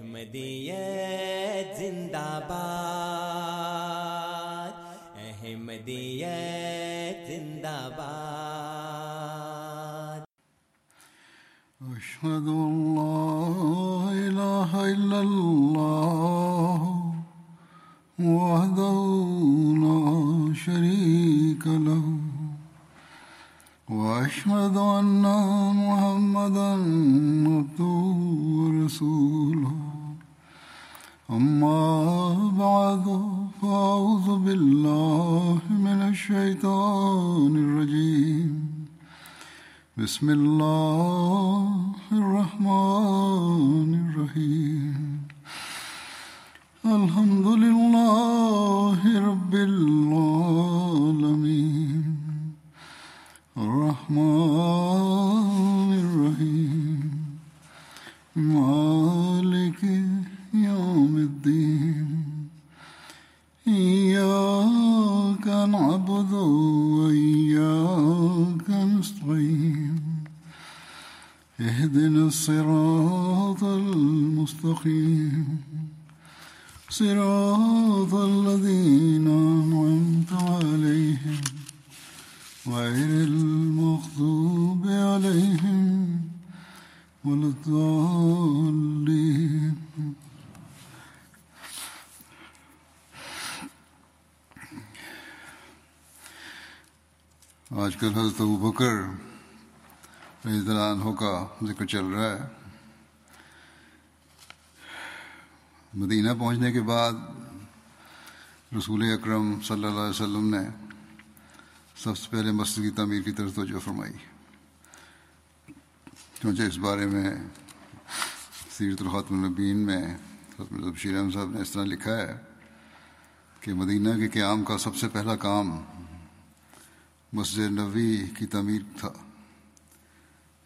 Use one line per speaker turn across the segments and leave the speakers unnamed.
احمدیت زندہ باد، احمدیت زندہ باد۔
أشهد أن لا إله إلا الله وحده لا شريك له۔ وأشهد أن محمدا عبده ورسوله أما بعد، فأعوذ بالله من الشيطان الرجيم. بسم الله الرحمن الرحيم. الحمد لله رب العالمين. آج کل حضرت ابو بکر رضی اللہ عنہ کا ذکر چل رہا ہے۔ مدینہ پہنچنے کے بعد رسول اکرم صلی اللہ علیہ وسلم نے سب سے پہلے مسجد کی تعمیر کی طرف توجہ فرمائی۔ چونچہ اس بارے میں سیرت الخاتم النبین میں حضرت بشیر احمد صاحب نے اس طرح لکھا ہے کہ مدینہ کے قیام کا سب سے پہلا کام مسجد نبوی کی تعمیر تھا۔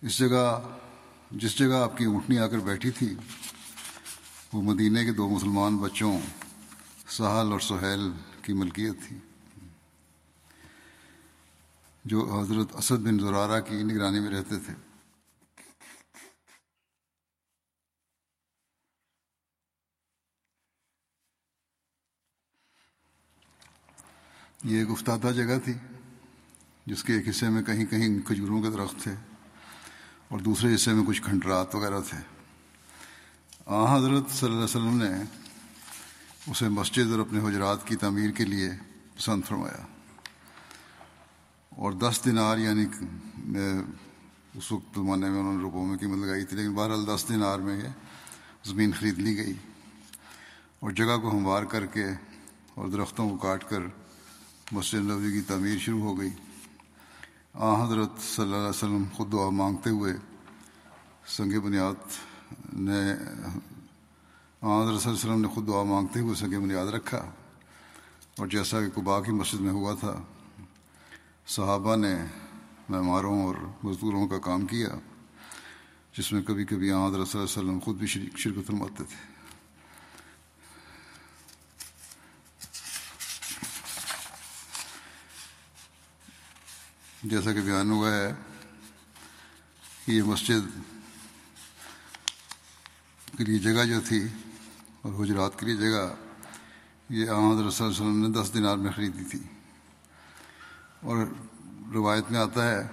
اس جگہ، جس جگہ آپ کی اونٹنی آ کر بیٹھی تھی، وہ مدینہ کے دو مسلمان بچوں، سہل اور سہیل کی ملکیت تھی۔ جو حضرت اسد بن زرارہ کی نگرانی میں رہتے تھے۔ یہ ایک افتادہ جگہ تھی۔ جس کے ایک حصے میں کہیں کہیں کھجوروں کے درخت تھے اور دوسرے حصے میں کچھ کھنڈرات وغیرہ تھے۔ آ، حضرت صلی اللہ علیہ وسلم نے اسے مسجد اور اپنے حجرات کی تعمیر کے لیے پسند فرمایا۔ اور دس دنار یعنی اس وقت زمانے میں انہوں نے روپوں میں قیمت لگائی تھی، لیکن بہرحال دس دنار میں یہ زمین خرید لی گئی۔ اور جگہ کو ہموار کر کے اور درختوں کو کاٹ کر مسجد نبوی کی تعمیر شروع ہو گئی۔ آ، حضرت صلی اللہ علیہ وسلم خود دعا مانگتے ہوئے سنگ بنیاد نے، آ، حضرت صلی اللہ علیہ وسلم نے خود دعا مانگتے ہوئے سنگ بنیاد رکھا اور جیسا کہ قبا کی مسجد میں ہوا تھا، صحابہ نے معماروں اور مزدوروں کا کام کیا، جس میں کبھی کبھی آ، حضرت صلی اللہ علیہ وسلم خود بھی شریک شرکت فرماتے تھے۔ جیسا کہ بیان ہوا ہے کہ یہ مسجد کے لیے جگہ جو تھی اور حجرات کے لیے جگہ، یہ حضرت صلی اللہ علیہ وسلم نے دس دنار میں خریدی تھی۔ اور روایت میں آتا ہے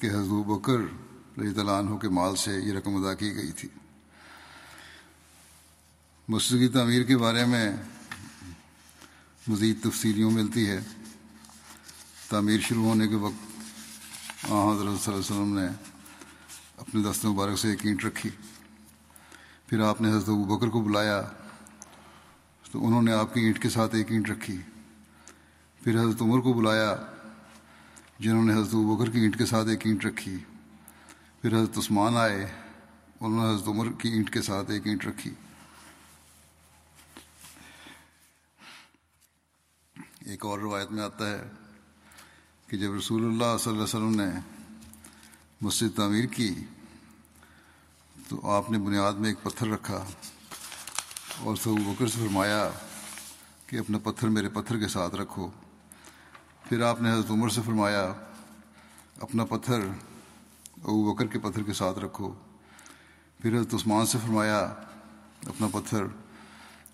کہ حضور بکر رضی اللہ عنہ کے مال سے یہ رقم ادا کی گئی تھی۔ مسجد کی تعمیر کے بارے میں مزید تفصیلیوں ملتی ہے۔ تعمیر شروع ہونے کے وقت آ حضرت صلی اللہ علیہ وسلم نے اپنے دست مبارک سے ایک اینٹ رکھی۔ پھر آپ نے حضرت ابو بکر کو بلایا تو انہوں نے آپ کی اینٹ کے ساتھ ایک اینٹ رکھی۔ پھر حضرت عمر کو بلایا جنہوں نے حضرت ابو بکر کی اینٹ کے ساتھ ایک اینٹ رکھی۔ پھر حضرت عثمان آئے، انہوں نے حضرت عمر کی اینٹ کے ساتھ ایک اینٹ رکھی۔ ایک اور روایت میں آتا ہے۔ کہ جب رسول اللہ صلی اللہ علیہ وسلم نے مسجد تعمیر کی تو آپ نے بنیاد میں ایک پتھر رکھا اور سب بکر سے فرمایا کہ اپنا پتھر میرے پتھر کے ساتھ رکھو۔ پھر آپ نے حضرت عمر سے فرمایا، اپنا پتھر ابو بکر کے پتھر کے ساتھ رکھو۔ پھر حضرت عثمان سے فرمایا، اپنا پتھر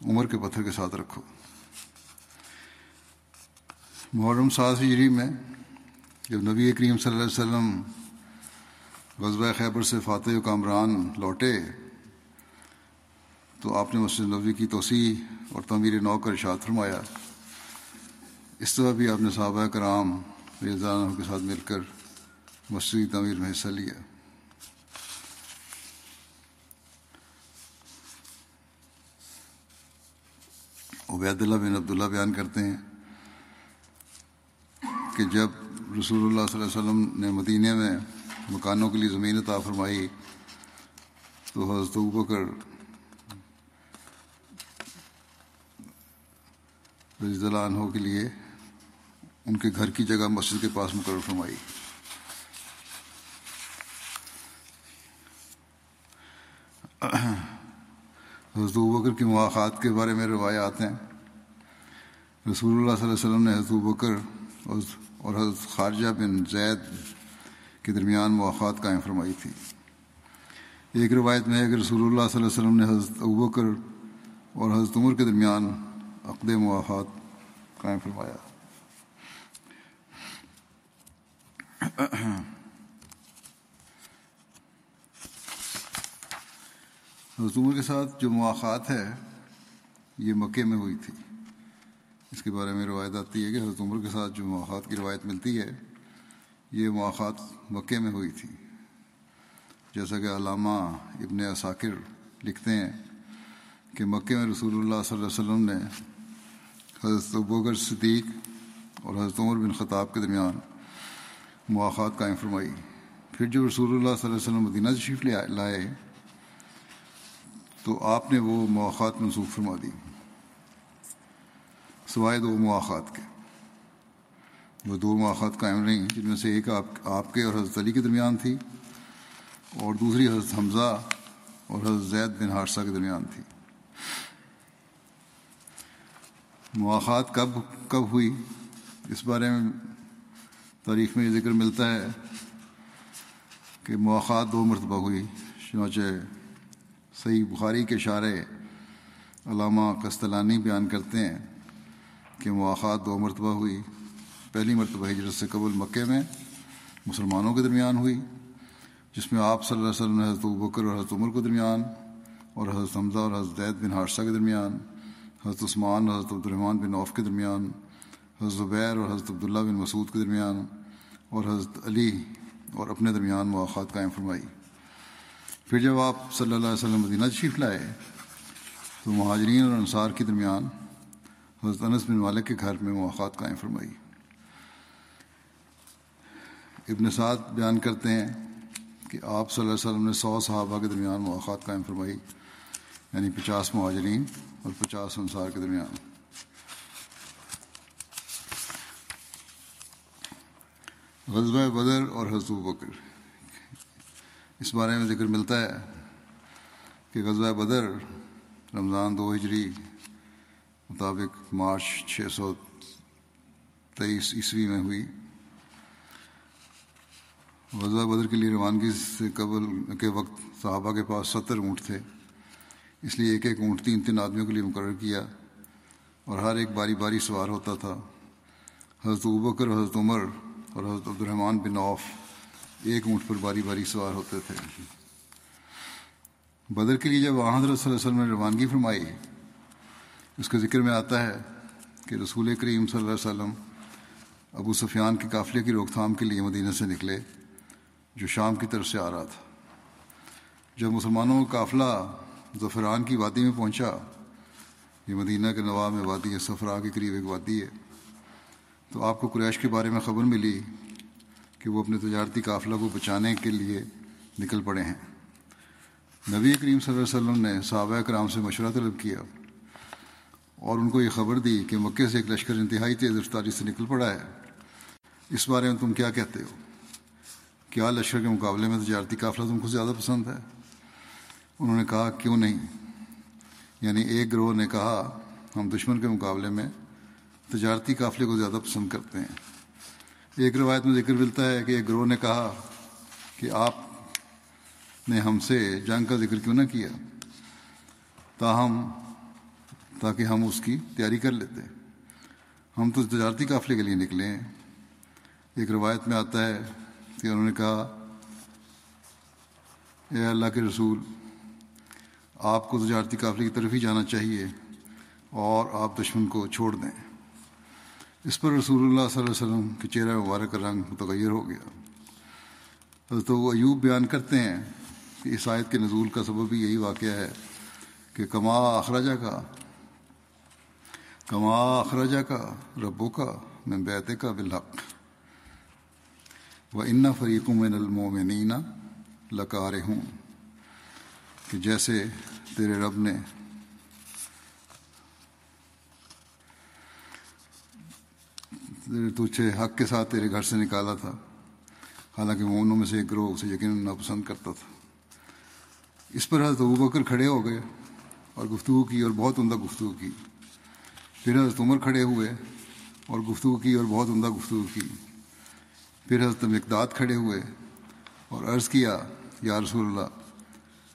عمر کے پتھر کے ساتھ رکھو۔ محرم ساز ہجری میں جب نبی کریم صلی اللہ علیہ وسلم غزبۂ خیبر سے فاتح و کامران لوٹے تو آپ نے مسجد نبوی کی توسیع اور تعمیر نو کا ارشاد فرمایا۔ اس طرح بھی آپ نے صحابہ کرام ریزانہ کے ساتھ مل کر مسجد کی تعمیر میں حصہ لیا۔ عبید اللہ بن عبداللہ بیان کرتے ہیں کہ جب رسول اللہ صلی اللہ علیہ وسلم نے مدینہ میں مکانوں کے لیے زمین عطا فرمائی تو حضرت بکر رضی اللہ عنہ کے لیے ان کے گھر کی جگہ مسجد کے پاس مقرر فرمائی۔ حضرت بکر کی مواقع کے بارے میں روایات ہیں۔ رسول اللہ صلی اللہ علیہ وسلم نے حضرت بکر اور اور حضرت خارجہ بن زید کے درمیان مواقع قائم فرمائی تھی۔ ایک روایت میں ہے کہ رسول اللہ صلی اللہ علیہ وسلم نے حضرت ابوبکر اور حضرت عمر کے درمیان عقد مواقع قائم فرمایا۔ حضرت عمر کے ساتھ جو مواقع ہے یہ مکے میں ہوئی تھی۔ اس کے بارے میں روایت آتی ہے کہ حضرت عمر کے ساتھ جو مواقع کی روایت ملتی ہے، یہ مواقع مکے میں ہوئی تھی۔ جیسا کہ علامہ ابن اثاکر لکھتے ہیں کہ مکے میں رسول اللہ صلی اللہ علیہ وسلم نے حضرت ابوگر صدیق اور حضرت عمر بن خطاب کے درمیان مواقع قائم فرمائی۔ پھر جب رسول اللہ صلی اللہ علیہ وسلم مدینہ تشریف لائے، تو آپ نے وہ مواقع منسوخ فرما دی۔ سوائے دو مواقع کے۔ وہ دو مواقع قائم رہیں جن میں سے ایک آپ آپ کے اور حضرت علی کے درمیان تھی، اور دوسری حضرت حمزہ اور حضرت زید بن حادثہ کے درمیان تھی۔ مواقع کب کب ہوئی؟ اس بارے میں تاریخ میں یہ ذکر ملتا ہے کہ مواقع دو مرتبہ ہوئی، چنانچہ صحیح بخاری کے اشارے علامہ قسطلانی بیان کرتے ہیں۔ کہ مواقع دو مرتبہ ہوئی۔ پہلی مرتبہ ہجرت سے قبل مکے میں مسلمانوں کے درمیان ہوئی، جس میں آپ صلی اللہ علیہ وسلم نے حضرت بکر اور حضرت عمر کے درمیان اور حضرت حمزہ اور حضرت زید بن حادثہ کے درمیان، حضرت عثمان اور حضرت عبدالرحمٰن بن عوف کے درمیان، حضرت زبیر اور حضرت عبداللہ بن مسعود کے درمیان اور حضرت علی اور اپنے درمیان مواقع قائم فرمائی۔ پھر جب آپ صلی اللہ علیہ وسلم مدینہ شریف لائے تو مہاجرین اور انصار کے درمیان حضرت انس بن مالک کے گھر میں مواقع قائم فرمائی۔ ابن سعد بیان کرتے ہیں کہ آپ صلی اللہ علیہ وسلم نے سو صحابہ کے درمیان مواقع قائم فرمائی یعنی پچاس مہاجرین اور پچاس انصار کے درمیان۔ غزبۂ بدر اور حضرت بکر اس بارے میں ذکر ملتا ہے کہ غزوہ بدر، رمضان دو ہجری مطابق مارچ چھ سو تیئیس عیسوی میں ہوئی۔ غزوہ بدر کے لیے روانگی سے قبل کے وقت صحابہ کے پاس ستر اونٹ تھے۔ اس لیے ایک ایک اونٹ تین تین آدمیوں کے لیے مقرر کیا اور ہر ایک باری باری سوار ہوتا تھا۔ حضرت ابکر حضرت عمر اور حضرت عبدالرحمٰن بن عوف ایک اونٹ پر باری باری سوار ہوتے تھے۔ بدر کے لیے جب وہاں حضرت صلی اللہ علیہ وسلم نے روانگی فرمائی اس کے ذکر میں آتا ہے کہ رسول کریم صلی اللہ علیہ وسلم ابو سفیان کے قافلے کی روک تھام کے لیے مدینہ سے نکلے، جو شام کی طرف سے آ رہا تھا۔ جب مسلمانوں کا قافلہ ظفران کی وادی میں پہنچا، یہ مدینہ کے نواب میں وادی ہے، سفرا کے قریب ایک وادی ہے، تو آپ کو قریش کے بارے میں خبر ملی کہ وہ اپنے تجارتی قافلہ کو بچانے کے لیے نکل پڑے ہیں۔ نبی کریم صلی اللہ علیہ وسلم نے صحابہ کرام سے مشورہ طلب کیا۔ اور ان کو یہ خبر دی کہ مکے سے ایک لشکر انتہائی تیز رفتاری سے نکل پڑا ہے۔ اس بارے میں تم کیا کہتے ہو؟ کیا لشکر کے مقابلے میں تجارتی قافلہ تم کو زیادہ پسند ہے؟ انہوں نے کہا، کیوں نہیں؟ یعنی ایک گروہ نے کہا، ہم دشمن کے مقابلے میں تجارتی قافلے کو زیادہ پسند کرتے ہیں۔ ایک روایت میں ذکر ملتا ہے کہ ایک گروہ نے کہا کہ آپ نے ہم سے جنگ کا ذکر کیوں نہ کیا؟ تاہم تاکہ ہم اس کی تیاری کر لیتے ہم تو تجارتی قافلے کے لیے نکلے ہیں۔ ایک روایت میں آتا ہے کہ انہوں نے کہا، اے اللہ کے رسول، آپ کو تجارتی قافلے کی طرف ہی جانا چاہیے اور آپ دشمن کو چھوڑ دیں۔ اس پر رسول اللہ صلی اللہ علیہ وسلم کے چہرہ مبارک کا رنگ متغیر ہو گیا۔ تو وہ ایوب بیان کرتے ہیں کہ اس آیت کے نزول کا سبب بھی یہی واقعہ ہے کہ کما اخراجہ کا کما اخراجہ کا ربو کا میں بیتے کا بالحق۔ و ان فریق من المومنین لکار ہوں کہ جیسے تیرے رب نے تجھے حق کے ساتھ تیرے گھر سے نکالا تھا، حالانکہ مومنوں میں سے ایک گروہ اسے یقیناً ناپسند کرتا تھا۔ اس پر حضرت ابو بکر کھڑے ہو گئے اور گفتگو کی اور بہت عمدہ گفتگو کی۔ پھر حضرت عمر کھڑے ہوئے اور گفتگو کی اور بہت عمدہ گفتگو کی۔ پھر حضرت مقداد کھڑے ہوئے اور عرض کیا، یا رسول اللہ،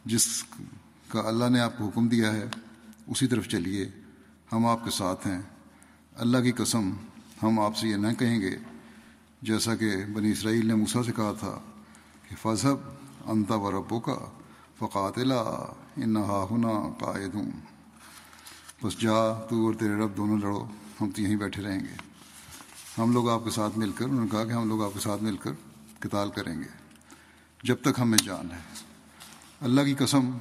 جس کا اللہ نے آپ کو حکم دیا ہے، اسی طرف چلیے، ہم آپ کے ساتھ ہیں۔ اللہ کی قسم، ہم آپ سے یہ نہ کہیں گے۔ جیسا کہ بنی اسرائیل نے موسیٰ سے کہا تھا کہ فضب انتا و ربو کا فقاتلا، انہا ہنا قائد ہوں بس جا تو اور تیرے رب دونوں لڑو، ہم تو یہیں بیٹھے رہیں گے۔ ہم لوگ آپ کے ساتھ مل کر، انہوں نے کہا کہ ہم لوگ آپ کے ساتھ مل کر کتال کریں گے۔ جب تک ہمیں جان ہے۔ اللہ کی قسم،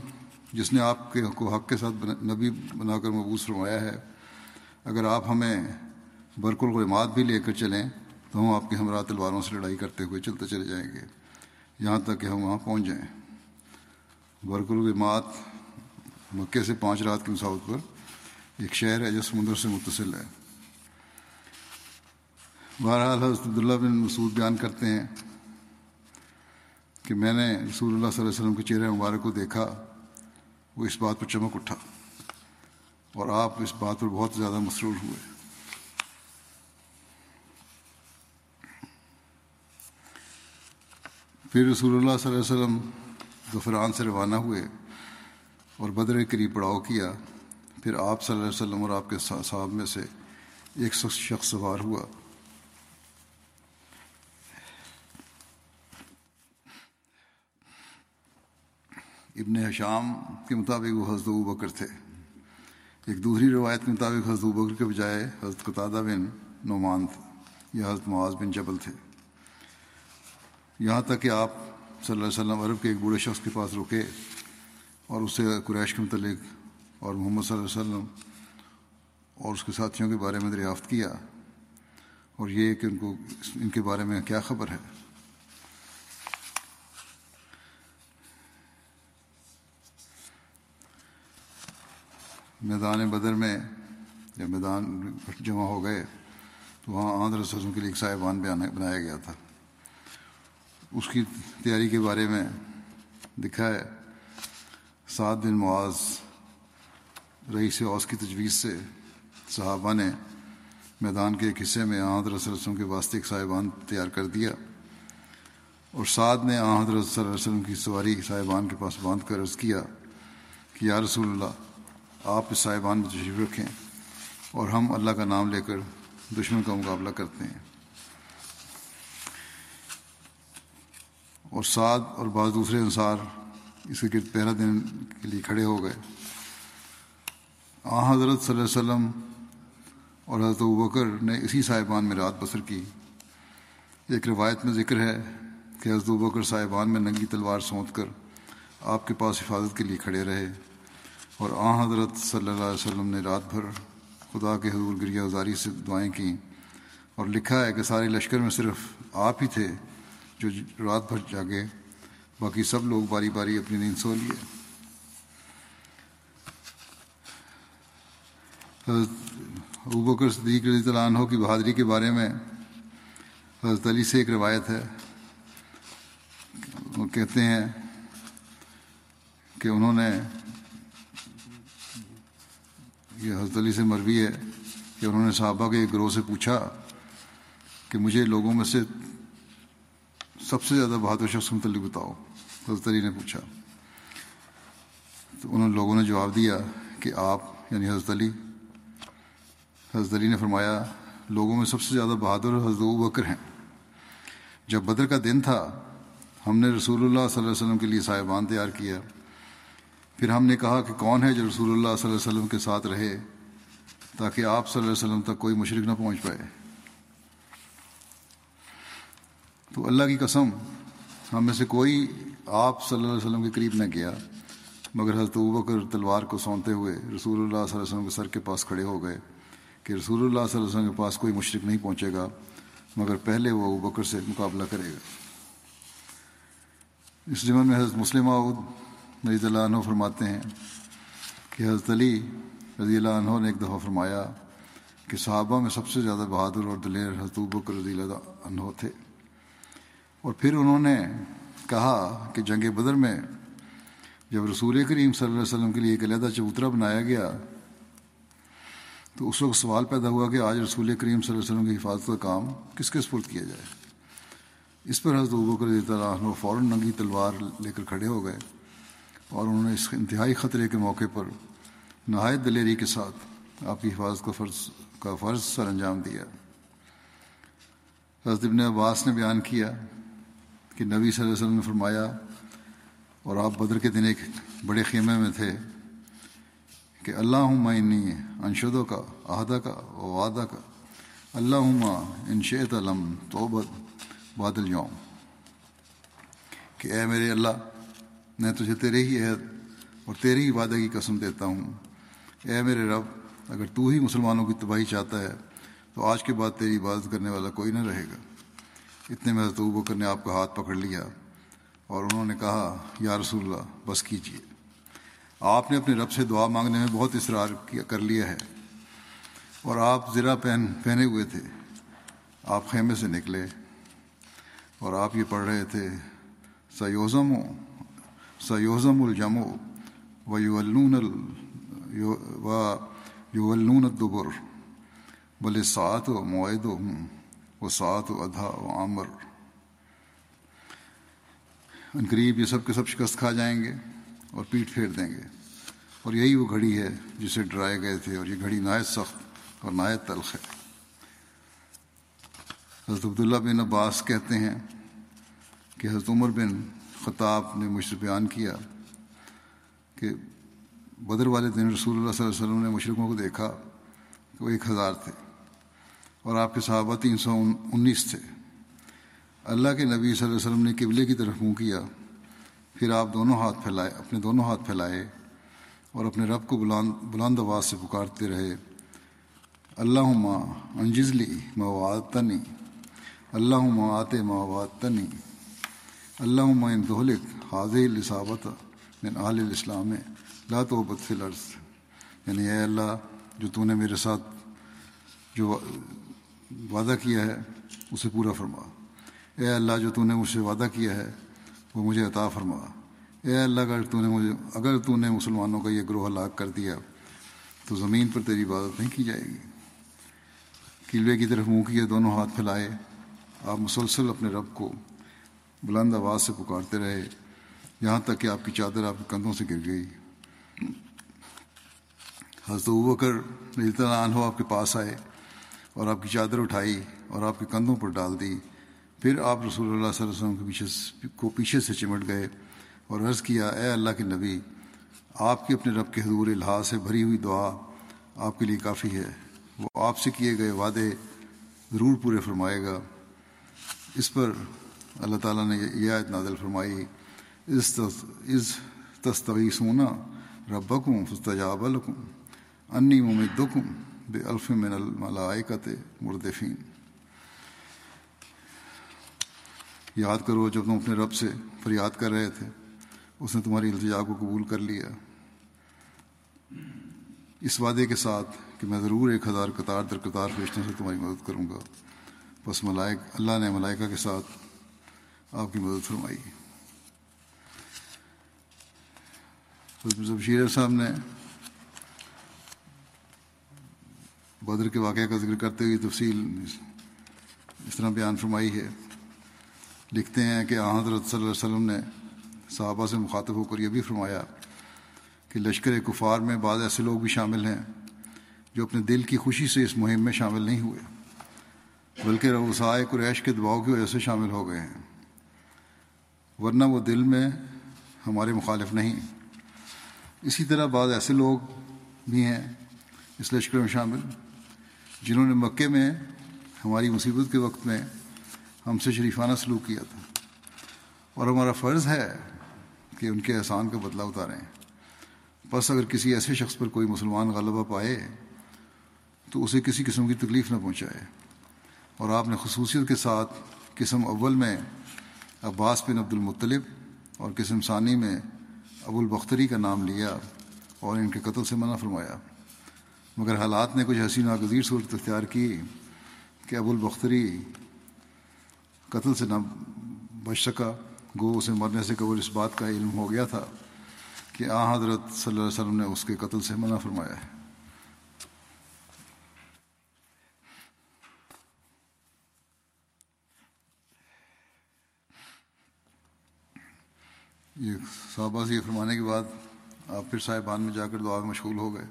جس نے آپ کے کو حق کے ساتھ نبی بنا کر مبوس فرمایا ہے، اگر آپ ہمیں برق الغمات بھی لے کر چلیں، تو ہم آپ کے ہمراہ تلواروں سے لڑائی کرتے ہوئے چلتے چلے جائیں گے۔ یہاں تک کہ ہم وہاں پہنچ جائیں۔ برق الغمات مکے سے پانچ رات کی مساوت پر ایک شہر ہے جو سمندر سے متصل ہے۔ بہرحال حضرت عبداللہ بن مسعود بیان کرتے ہیں کہ میں نے رسول اللہ صلی اللہ علیہ وسلم کے چہرے مبارک کو دیکھا، وہ اس بات پر چمک اٹھا اور آپ اس بات پر بہت زیادہ مسرور ہوئے۔ پھر رسول اللہ صلی اللہ علیہ وسلم ظفران سے روانہ ہوئے اور بدر کے قریب پڑاؤ کیا۔ پھر آپ صلی اللہ علیہ وسلم اور آپ کے صاحب میں سے ایک شخص سوار ہوا۔ ابن حشام کے مطابق وہ حضرت بکر تھے۔ ایک دوسری روایت کے مطابق حضرت بکر کے بجائے حضرت قطادہ بن نعمان یا حضرت معاذ بن جبل تھے۔ یہاں تک کہ آپ صلی اللہ علیہ وسلم عرب کے ایک بوڑھے شخص کے پاس رکے اور اس سے قریش کے متعلق اور محمد صلی اللہ علیہ وسلم اور اس کے ساتھیوں کے بارے میں دریافت کیا اور یہ کہ ان کو ان کے بارے میں کیا خبر ہے۔ میدان بدر میں جب میدان جمع ہو گئے تو وہاں آندھر رسوم کے لیے ایک صاحبان بنایا گیا تھا۔ اس کی تیاری کے بارے میں دکھا ہے سات دن معاذ رئیس اوس کی تجویز سے صحابہ نے میدان کے ایک حصے میں حضرت وسلم کے واسطے ایک صاحبان تیار کر دیا اور سعد نے حضرت صلی اللہ علیہ وسلم کی سواری صاحبان کے پاس باندھ کر عرض کیا کہ یا رسول اللہ، آپ اس صاحبان میں تشریف رکھیں اور ہم اللہ کا نام لے کر دشمن کا مقابلہ کرتے ہیں۔ اور سعد اور بعض دوسرے انصار اس کے گرد پہلا دن کے لیے کھڑے ہو گئے۔ آ، حضرت صلی اللہ علیہ وسلم اور حضرت بکر نے اسی صاحبان میں رات بسر کی۔ ایک روایت میں ذکر ہے کہ حضرت بکر صاحبان میں ننگی تلوار سونت کر آپ کے پاس حفاظت کے لیے کھڑے رہے اور آ، حضرت صلی اللہ علیہ وسلم نے رات بھر خدا کے حضور گریا ازاری سے دعائیں کیں اور لکھا ہے کہ سارے لشکر میں صرف آپ ہی تھے جو رات بھر جاگے، باقی سب لوگ باری باری اپنی نیند سو لیے۔ حضرت ابوبکر صدیق رضی اللہ عنہ کی بہادری کے بارے میں حضرت علی سے ایک روایت ہے۔ وہ کہتے ہیں کہ انہوں نے یہ حضرت علی سے مروی ہے کہ انہوں نے صحابہ کے ایک گروہ سے پوچھا کہ مجھے لوگوں میں سے سب سے زیادہ بہادر شخص متعلق بتاؤ۔ حضرت علی نے پوچھا۔ تو انہوں لوگوں نے جواب دیا کہ آپ یعنی حضرت علی حضرت علی نے فرمایا، لوگوں میں سب سے زیادہ بہادر حضرت بکر ہیں۔ جب بدر کا دن تھا، ہم نے رسول اللہ صلی اللہ علیہ وسلم کے لیے صاحبان تیار کیا۔ پھر ہم نے کہا کہ کون ہے جو رسول اللہ صلی اللہ علیہ وسلم کے ساتھ رہے، تاکہ آپ صلی اللہ علیہ وسلم تک کوئی مشرق نہ پہنچ پائے۔ تو اللہ کی قسم، ہم میں سے کوئی آپ صلی اللہ علیہ وسلم کے قریب نہ گیا، مگر حضرت بکر تلوار کو سونتے ہوئے رسول اللہ صلی اللہ علیہ وسلم کے سر کے پاس کھڑے ہو گئے۔ کہ رسول اللہ صلی اللہ علیہ وسلم کے پاس کوئی مشرق نہیں پہنچے گا، مگر پہلے وہ ابو بکر سے مقابلہ کرے گا۔ اس جمع میں حضرت مسلم عود رضی اللہ عنہ فرماتے ہیں کہ حضرت علی رضی اللہ عنہ نے ایک دفعہ فرمایا کہ صحابہ میں سب سے زیادہ بہادر اور دلیر حضرت بکر رضی اللہ عنہ تھے۔ اور پھر انہوں نے کہا کہ جنگ بدر میں جب رسول کریم صلی اللہ علیہ وسلم کے لیے ایک علیحدہ چبوترا بنایا گیا تو اس وقت سوال پیدا ہوا کہ آج رسول کریم صلی اللہ علیہ وسلم کی حفاظت کا کام کس کے سپرد کیا جائے؟ اس پر حضرت ابو رضی اللہ عنہ فوراً ننگی تلوار لے کر کھڑے ہو گئے اور انہوں نے اس انتہائی خطرے کے موقع پر نہایت دلیری کے ساتھ آپ کی حفاظت کا فرض کا فرض سر انجام دیا۔ حضرت ابن عباس نے بیان کیا کہ نبی صلی اللہ علیہ وسلم نے فرمایا، اور آپ بدر کے دن ایک بڑے خیمے میں تھے کہ اللہ انی انشدوں کا، عہدہ کا وعدہ کا۔ اللہ انشیت علم توبت بادل یوم کہ اے میرے اللہ، میں تجھے تیرے ہی عہد اور تیرے ہی وعدے کی قسم دیتا ہوں۔ اے میرے رب، اگر تو ہی مسلمانوں کی تباہی چاہتا ہے، تو آج کے بعد تیری عبادت کرنے والا کوئی نہ رہے گا۔ اتنے میں حضرت بکر نے آپ کا ہاتھ پکڑ لیا اور انہوں نے کہا، یا رسول اللہ، بس کیجیے۔ آپ نے اپنے رب سے دعا مانگنے میں بہت اصرار کیا کر لیا ہے۔ اور آپ ذرا پہن پہنے ہوئے تھے۔ آپ خیمے سے نکلے۔ اور آپ یہ پڑھ رہے تھے۔ سیوزم و سیوزم الجم و یولون و یولون الدبر بل سات و معاہد و ہوں سات و ادھا و عامر ان قریب یہ سب کے سب شکست کھا جائیں گے۔ اور پیٹ پھیر دیں گے۔ اور یہی وہ گھڑی ہے جسے ڈرائے گئے تھے، اور یہ گھڑی نہایت سخت اور نہایت تلخ ہے۔ حضرت عبداللہ بن عباس کہتے ہیں کہ حضرت عمر بن خطاب نے مجھ سے بیان کیا کہ بدر والے دن رسول اللہ صلی اللہ علیہ وسلم نے مشرقوں کو دیکھا کہ وہ ایک ہزار تھے اور آپ کے صحابہ تین سو انیس تھے۔ اللہ کے نبی صلی اللہ علیہ وسلم نے قبلے کی طرف منہ کیا۔ پھر آپ دونوں ہاتھ پھیلائے، اپنے دونوں ہاتھ پھیلائے اور اپنے رب کو بلند بلند آواز سے پکارتے رہے اللہ ماں انجزلی مواد تنی اللہ ماں آتے مواد تنی اللہ ان دہلک حاضر الصابت من عال الاسلام، لا تو بد العرض یعنی اے اللہ، جو تو نے میرے ساتھ جو وعدہ کیا ہے، اسے پورا فرما۔ اے اللہ، جو تو نے مجھ سے وعدہ کیا ہے وہ مجھے عطا فرما اے اللہ، اگر تو نے مجھے اگر تو نے مسلمانوں کا یہ گروہ ہلاک کر دیا، تو زمین پر تیری عبادت نہیں کی جائے گی۔ قلعے کی طرف منہ کیے، دونوں ہاتھ پھیلائے۔ آپ مسلسل اپنے رب کو بلند آواز سے پکارتے رہے، یہاں تک کہ آپ کی چادر آپ کے کندھوں سے گر گئی۔ حضرت بکر رضی اللہ عنہ آپ کے پاس آئے اور آپ کی چادر اٹھائی اور آپ کے کندھوں پر ڈال دی۔ پھر آپ رسول اللہ صلی اللہ علیہ وسلم کے پیچھے کو پیچھے سے چمٹ گئے اور عرض کیا، اے اللہ کے نبی، آپ کی اپنے رب کے حضور الحاظ سے بھری ہوئی دعا آپ کے لیے کافی ہے۔ وہ آپ سے کیے گئے وعدے ضرور پورے فرمائے گا۔ اس پر اللہ تعالیٰ نے یہ آیت نازل فرمائی، اس از تستغی سونا ربکم فستجاب لکم، انی ممدکم بے الف من الملائکت مردفین. یاد کرو جب تم اپنے رب سے فریاد کر رہے تھے، اس نے تمہاری التجا کو قبول کر لیا۔ اس وعدے کے ساتھ کہ میں ضرور ایک ہزار قطار در قطار فرشتوں سے تمہاری مدد کروں گا۔ بس ملائک، اللہ نے ملائکہ کے ساتھ آپ کی مدد فرمائی۔ شیر صاحب نے بدر کے واقعہ کا ذکر کرتے ہوئے تفصیل اس طرح بیان فرمائی ہے۔ لکھتے ہیں کہ حضرت صلی اللہ علیہ وسلم نے صحابہ سے مخاطب ہو کر یہ بھی فرمایا کہ لشکر کفار میں بعض ایسے لوگ بھی شامل ہیں جو اپنے دل کی خوشی سے اس مہم میں شامل نہیں ہوئے، بلکہ روسائے قریش کے دباؤ کی وجہ سے شامل ہو گئے ہیں۔ ورنہ وہ دل میں ہمارے مخالف نہیں۔ اسی طرح بعض ایسے لوگ بھی ہیں اس لشکر میں شامل، جنہوں نے مکے میں ہماری مصیبت کے وقت میں ہم سے شریفانہ سلوک کیا تھا۔ اور ہمارا فرض ہے کہ ان کے احسان کا بدلہ اتاریں۔ بس اگر کسی ایسے شخص پر کوئی مسلمان غلبہ پائے، تو اسے کسی قسم کی تکلیف نہ پہنچائے۔ اور آپ نے خصوصیت کے ساتھ قسم اول میں عباس بن عبد المطلب اور قسم ثانی میں ابو البختری کا نام لیا اور ان کے قتل سے منع فرمایا۔ مگر حالات نے کچھ ایسی ناگزیر صورت اختیار کی کہ ابو البختری قتل سے نہ بچ سکا گو اسے مرنے سے قبل اس بات کا علم ہو گیا تھا کہ آ حضرت صلی اللہ علیہ وسلم نے اس کے قتل سے منع فرمایا ہے۔ یہ صحابہ سے یہ فرمانے کے بعد آپ پھر صاحبان میں جا کر دعا میں مشغول ہو گئے۔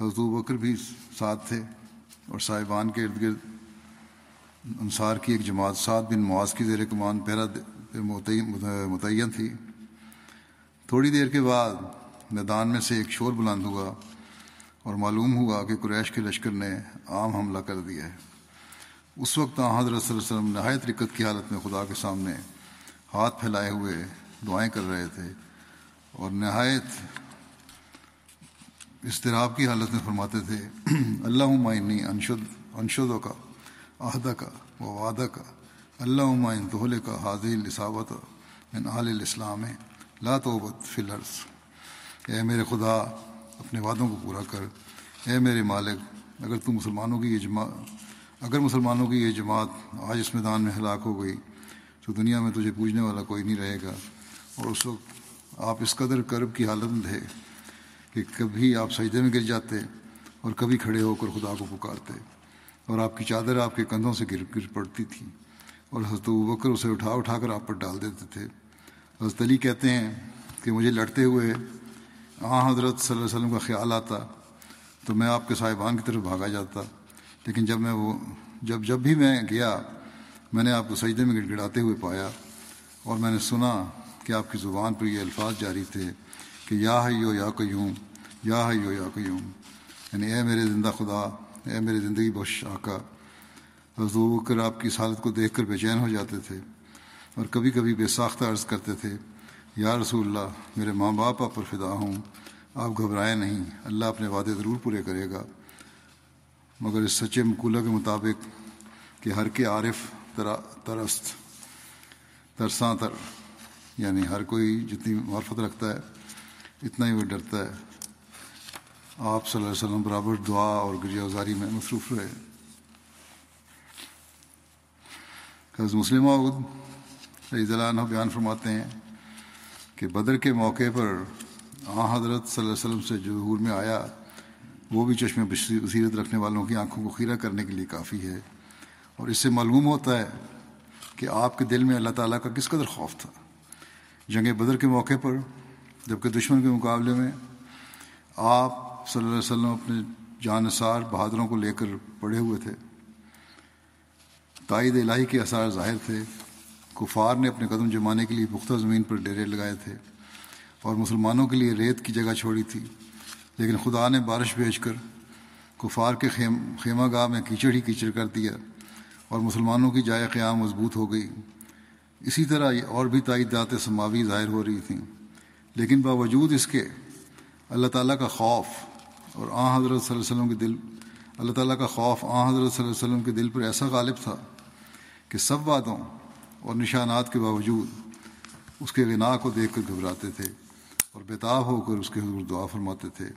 حضرت بکر بھی ساتھ تھے اور صاحبان کے ارد گرد انصار کی ایک جماعت سات بن مواز کی زیر کمان پہرا متعین تھی۔ تھوڑی دیر کے بعد میدان میں سے ایک شور بلند ہوا اور معلوم ہوا کہ قریش کے لشکر نے عام حملہ کر دیا ہے۔ اس وقت حضرت صلی اللہ علیہ وسلم نہایت رکت کی حالت میں خدا کے سامنے ہاتھ پھیلائے ہوئے دعائیں کر رہے تھے اور نہایت اضطراب کی حالت میں فرماتے تھے اللہ عمائنی انشد انشدوں کا عہدہ کا و وعدہ کا اللہ عمائن تہلے کا حاضر لساوت من عال الاسلام۔ لا توبت فی اے میرے خدا، اپنے وعدوں کو پورا کر۔ اے میرے مالک، اگر تو مسلمانوں کی یہ جماعت اگر مسلمانوں کی یہ جماعت آج اس میدان میں ہلاک ہو گئی، تو دنیا میں تجھے پوجنے والا کوئی نہیں رہے گا۔ اور اس وقت آپ اس قدر کرب کی حالت میں تھے کہ کبھی آپ سجدے میں گر جاتے اور کبھی کھڑے ہو کر خدا کو پکارتے۔ اور آپ کی چادر آپ کے کندھوں سے گر گر پڑتی تھی اور حضرت بکر اسے اٹھا اٹھا کر آپ پر ڈال دیتے تھے۔ حضرت علی کہتے ہیں کہ مجھے لڑتے ہوئے ہاں حضرت صلی اللہ علیہ وسلم کا خیال آتا تو میں آپ کے صاحبان کی طرف بھاگا جاتا۔ لیکن جب میں وہ جب جب بھی میں گیا، میں نے آپ کو سجدے میں گڑ گڑاتے ہوئے پایا اور میں نے سنا کہ آپ کی زبان پر یہ الفاظ جاری تھے کہ یا ہیو یا قیوم، یا ہیو یا قیوم یعنی اے میرے زندہ خدا اے میری زندگی بخش آقا۔ حضور کر آپ کی حالت کو دیکھ کر بے چین ہو جاتے تھے اور کبھی کبھی بے ساختہ عرض کرتے تھے، یا رسول اللہ، میرے ماں باپ آپ پر فدا ہوں، آپ گھبرائے نہیں، اللہ اپنے وعدے ضرور پورے کرے گا۔ مگر اس سچے مقولہ کے مطابق کہ ہر کے عارف ترست، ترساں تر یعنی ہر کوئی جتنی معرفت رکھتا ہے، اتنا ہی وہ ڈرتا ہے۔ آپ صلی اللہ علیہ وسلم برابر دعا اور گرجا ازاری میں مصروف رہے۔ حضرت مسلم رضی اللہ عنہ بیان فرماتے ہیں کہ بدر کے موقع پر آ حضرت صلی اللہ علیہ وسلم سے جو حور میں آیا، وہ بھی چشم بصیرت رکھنے والوں کی آنکھوں کو خیرہ کرنے کے لیے کافی ہے۔ اور اس سے معلوم ہوتا ہے کہ آپ کے دل میں اللہ تعالیٰ کا کس قدر خوف تھا۔ جنگ بدر کے موقع پر جبکہ دشمن کے مقابلے میں آپ صلی اللہ علیہ وسلم اپنے جانصار بہادروں کو لے کر پڑے ہوئے تھے۔ تائید الہی کے اثار ظاہر تھے۔ کفار نے اپنے قدم جمانے کے لیے پختہ زمین پر ڈیرے لگائے تھے اور مسلمانوں کے لیے ریت کی جگہ چھوڑی تھی۔ لیکن خدا نے بارش بھیج کر کفار کے خیم، خیمہ گاہ میں کیچڑ ہی کیچڑ کر دیا اور مسلمانوں کی جائے قیام مضبوط ہو گئی۔ اسی طرح اور بھی تائیدات سماوی ظاہر ہو رہی تھیں۔ لیکن باوجود اس کے اللہ تعالیٰ کا خوف اور آ حضرت صلی اللہ علیہ وسلم کے دل اللہ تعالیٰ کا خوف آ حضرت صلی اللہ علیہ وسلم کے دل پر ایسا غالب تھا کہ سب وعدوں اور نشانات کے باوجود اس کے غنا کو دیکھ کر گھبراتے تھے اور بیتاب ہو کر اس کے حضور دعا فرماتے تھے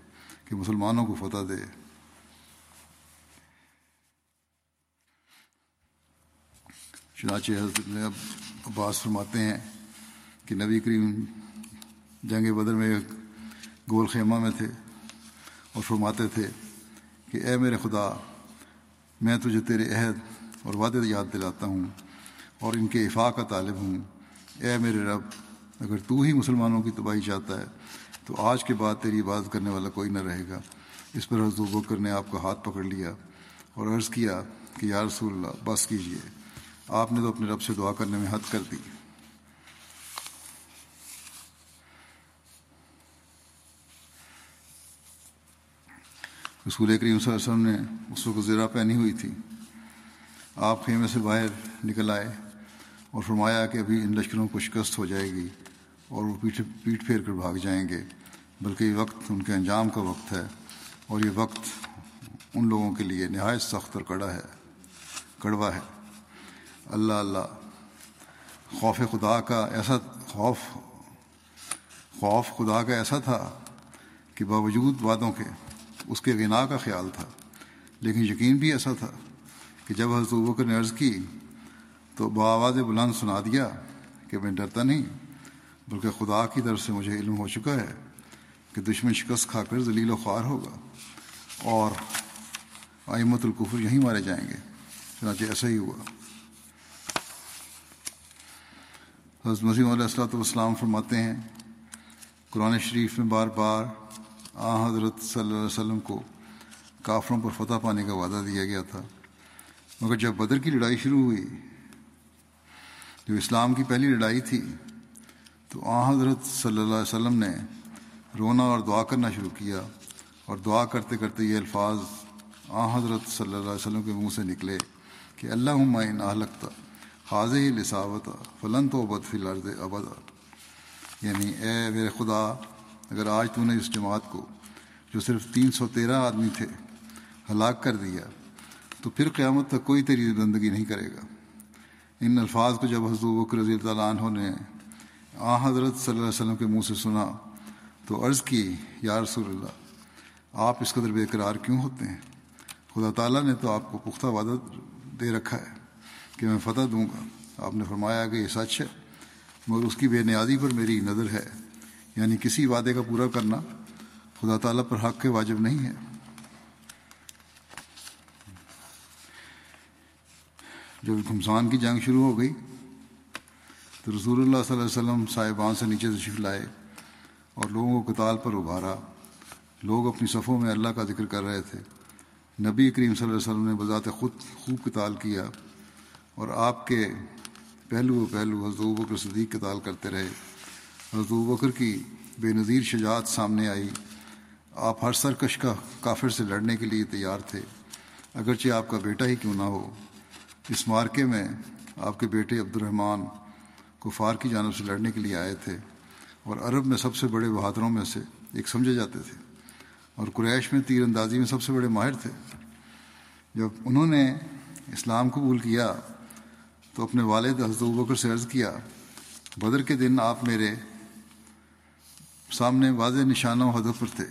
کہ مسلمانوں کو فتح دے۔ چنانچہ حضرت عباس فرماتے ہیں کہ نبی کریم جنگ بدر میں گول خیمہ میں تھے۔ اور فرماتے تھے کہ اے میرے خدا، میں تجھے تیرے عہد اور وعدے یاد دلاتا ہوں اور ان کے افاق کا طالب ہوں۔ اے میرے رب، اگر تو ہی مسلمانوں کی تباہی چاہتا ہے، تو آج کے بعد تیری عبادت کرنے والا کوئی نہ رہے گا۔ اس پر حضرت بکر نے آپ کا ہاتھ پکڑ لیا اور عرض کیا کہ یا رسول اللہ، بس کیجیے، آپ نے تو اپنے رب سے دعا کرنے میں حد کر دی۔ رسول کریم صلی اللہ علیہ وسلم نے اس وقت زیرہ پہنی ہوئی تھی۔ آپ خیمے سے باہر نکل آئے اور فرمایا کہ ابھی ان لشکروں کو شکست ہو جائے گی اور وہ پیٹھ پیٹ پھیر کر بھاگ جائیں گے، بلکہ یہ وقت ان کے انجام کا وقت ہے اور یہ وقت ان لوگوں کے لیے نہایت سخت اور کڑا ہے، کڑوا ہے۔ اللہ اللہ، خوف خدا کا ایسا خوف خوف خدا کا ایسا تھا کہ باوجود وعدوں کے اس کے غنا کا خیال تھا۔ لیکن یقین بھی ایسا تھا کہ جب حضرت بکر نے عرض کی تو بآواز بلند سنا دیا کہ میں ڈرتا نہیں، بلکہ خدا کی طرف سے مجھے علم ہو چکا ہے کہ دشمن شکست کھا کر ذلیل و خوار ہوگا اور آئمت القفر یہیں مارے جائیں گے۔ چنانچہ ایسا ہی ہوا۔ حضرت مسیم علیہ السلاۃ والسلام فرماتے ہیں، قرآن شریف میں بار بار آ، حضرت صلی اللہ علیہ وسلم کو کافروں پر فتح پانے کا وعدہ دیا گیا تھا۔ مگر جب بدر کی لڑائی شروع ہوئی، جو اسلام کی پہلی لڑائی تھی، تو آ، حضرت صلی اللہ علیہ وسلم نے رونا اور دعا کرنا شروع کیا۔ اور دعا کرتے کرتے یہ الفاظ آ، حضرت صلی اللہ علیہ وسلم کے منہ سے نکلے کہ اللہ عمائن لگتا حاض ہی لساوت فلن تو ابد فی الارض ابد یعنی اے میرے خدا اگر آج تو نے اس جماعت کو، جو صرف تین سو تیرہ آدمی تھے، ہلاک کر دیا، تو پھر قیامت تک کوئی تیری زندگی نہیں کرے گا۔ ان الفاظ کو جب حضرت بکر رضی اللہ عنہ نے آ حضرت صلی اللہ علیہ وسلم کے منہ سے سنا، تو عرض کی، یا رسول اللہ، آپ اس قدر بے قرار کیوں ہوتے ہیں؟ خدا تعالیٰ نے تو آپ کو پختہ وعدہ دے رکھا ہے کہ میں فتح دوں گا۔ آپ نے فرمایا کہ یہ سچ ہے، مگر اس کی بے نیازی پر میری نظر ہے۔ یعنی کسی وعدے کا پورا کرنا خدا تعالیٰ پر حق کے واجب نہیں ہے۔ جب گھمسان کی جنگ شروع ہو گئی تو رسول اللہ صلی اللہ علیہ وسلم صاحبان سے نیچے تشریف لائے اور لوگوں کو کتال پر ابھارا۔ لوگ اپنی صفوں میں اللہ کا ذکر کر رہے تھے۔ نبی کریم صلی اللہ علیہ وسلم نے بذات خود خوب کتال کیا اور آپ کے پہلو و پہلو حضرت بکر صدیق کتال کرتے رہے۔ حضرت بکر کی بے نظیر شجاعت سامنے آئی۔ آپ ہر سرکش کا کافر سے لڑنے کے لیے تیار تھے۔ اگرچہ آپ کا بیٹا ہی کیوں نہ ہو۔ اس مارکے میں آپ کے بیٹے عبد الرحمٰن کفار کی جانب سے لڑنے کے لیے آئے تھے اور عرب میں سب سے بڑے بہادروں میں سے ایک سمجھے جاتے تھے۔ اور قریش میں تیر اندازی میں سب سے بڑے ماہر تھے۔ جب انہوں نے اسلام قبول کیا تو اپنے والد حضرت بکر سے عرض کیا، بدر کے دن آپ میرے سامنے واضح نشانوں ہدف پر تھے۔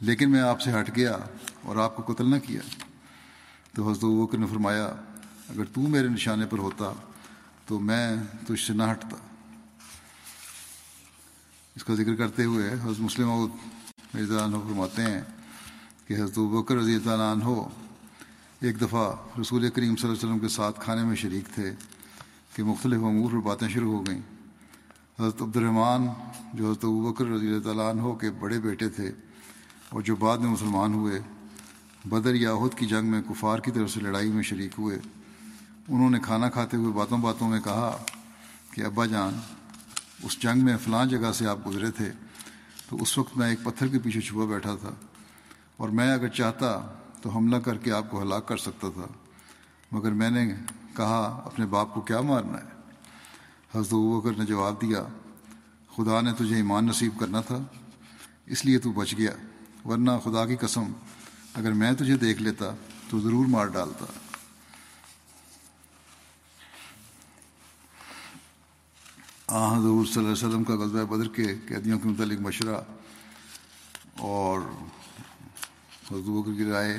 لیکن میں آپ سے ہٹ گیا اور آپ کو قتل نہ کیا۔ تو حضرت بکر نے فرمایا، اگر تو میرے نشانے پر ہوتا تو میں تجھ سے نہ ہٹتا۔ اس کا ذکر کرتے ہوئے حضرت مسلم مرزا عنہ فرماتے ہیں کہ حضرت بکر رضی اللہ عنہ ایک دفعہ رسول کریم صلی اللہ علیہ وسلم کے ساتھ کھانے میں شریک تھے کہ مختلف امور پر باتیں شروع ہو گئیں۔ حضرت عبد الرحمٰن جو حضرت بکر رضی اللہ تعالیٰ عنہ کے بڑے بیٹے تھے اور جو بعد میں مسلمان ہوئے، بدر یاہد کی جنگ میں کفار کی طرف سے لڑائی میں شریک ہوئے، انہوں نے کھانا کھاتے ہوئے باتوں باتوں میں کہا کہ، ابا جان، اس جنگ میں فلاں جگہ سے آپ گزرے تھے، تو اس وقت میں ایک پتھر کے پیچھے چھپا بیٹھا تھا اور میں اگر چاہتا تو حملہ کر کے آپ کو ہلاک کر سکتا تھا، مگر میں نے کہا، اپنے باپ کو کیا مارنا ہے؟ حضرت بکر نے جواب دیا، خدا نے تجھے ایمان نصیب کرنا تھا، اس لیے تو بچ گیا، ورنہ خدا کی قسم، اگر میں تجھے دیکھ لیتا تو ضرور مار ڈالتا۔ آ حضور صلی اللہ علیہ وسلم کا غزوہ بدر کے قیدیوں کے متعلق مشورہ اور حضرت بکر کی رائے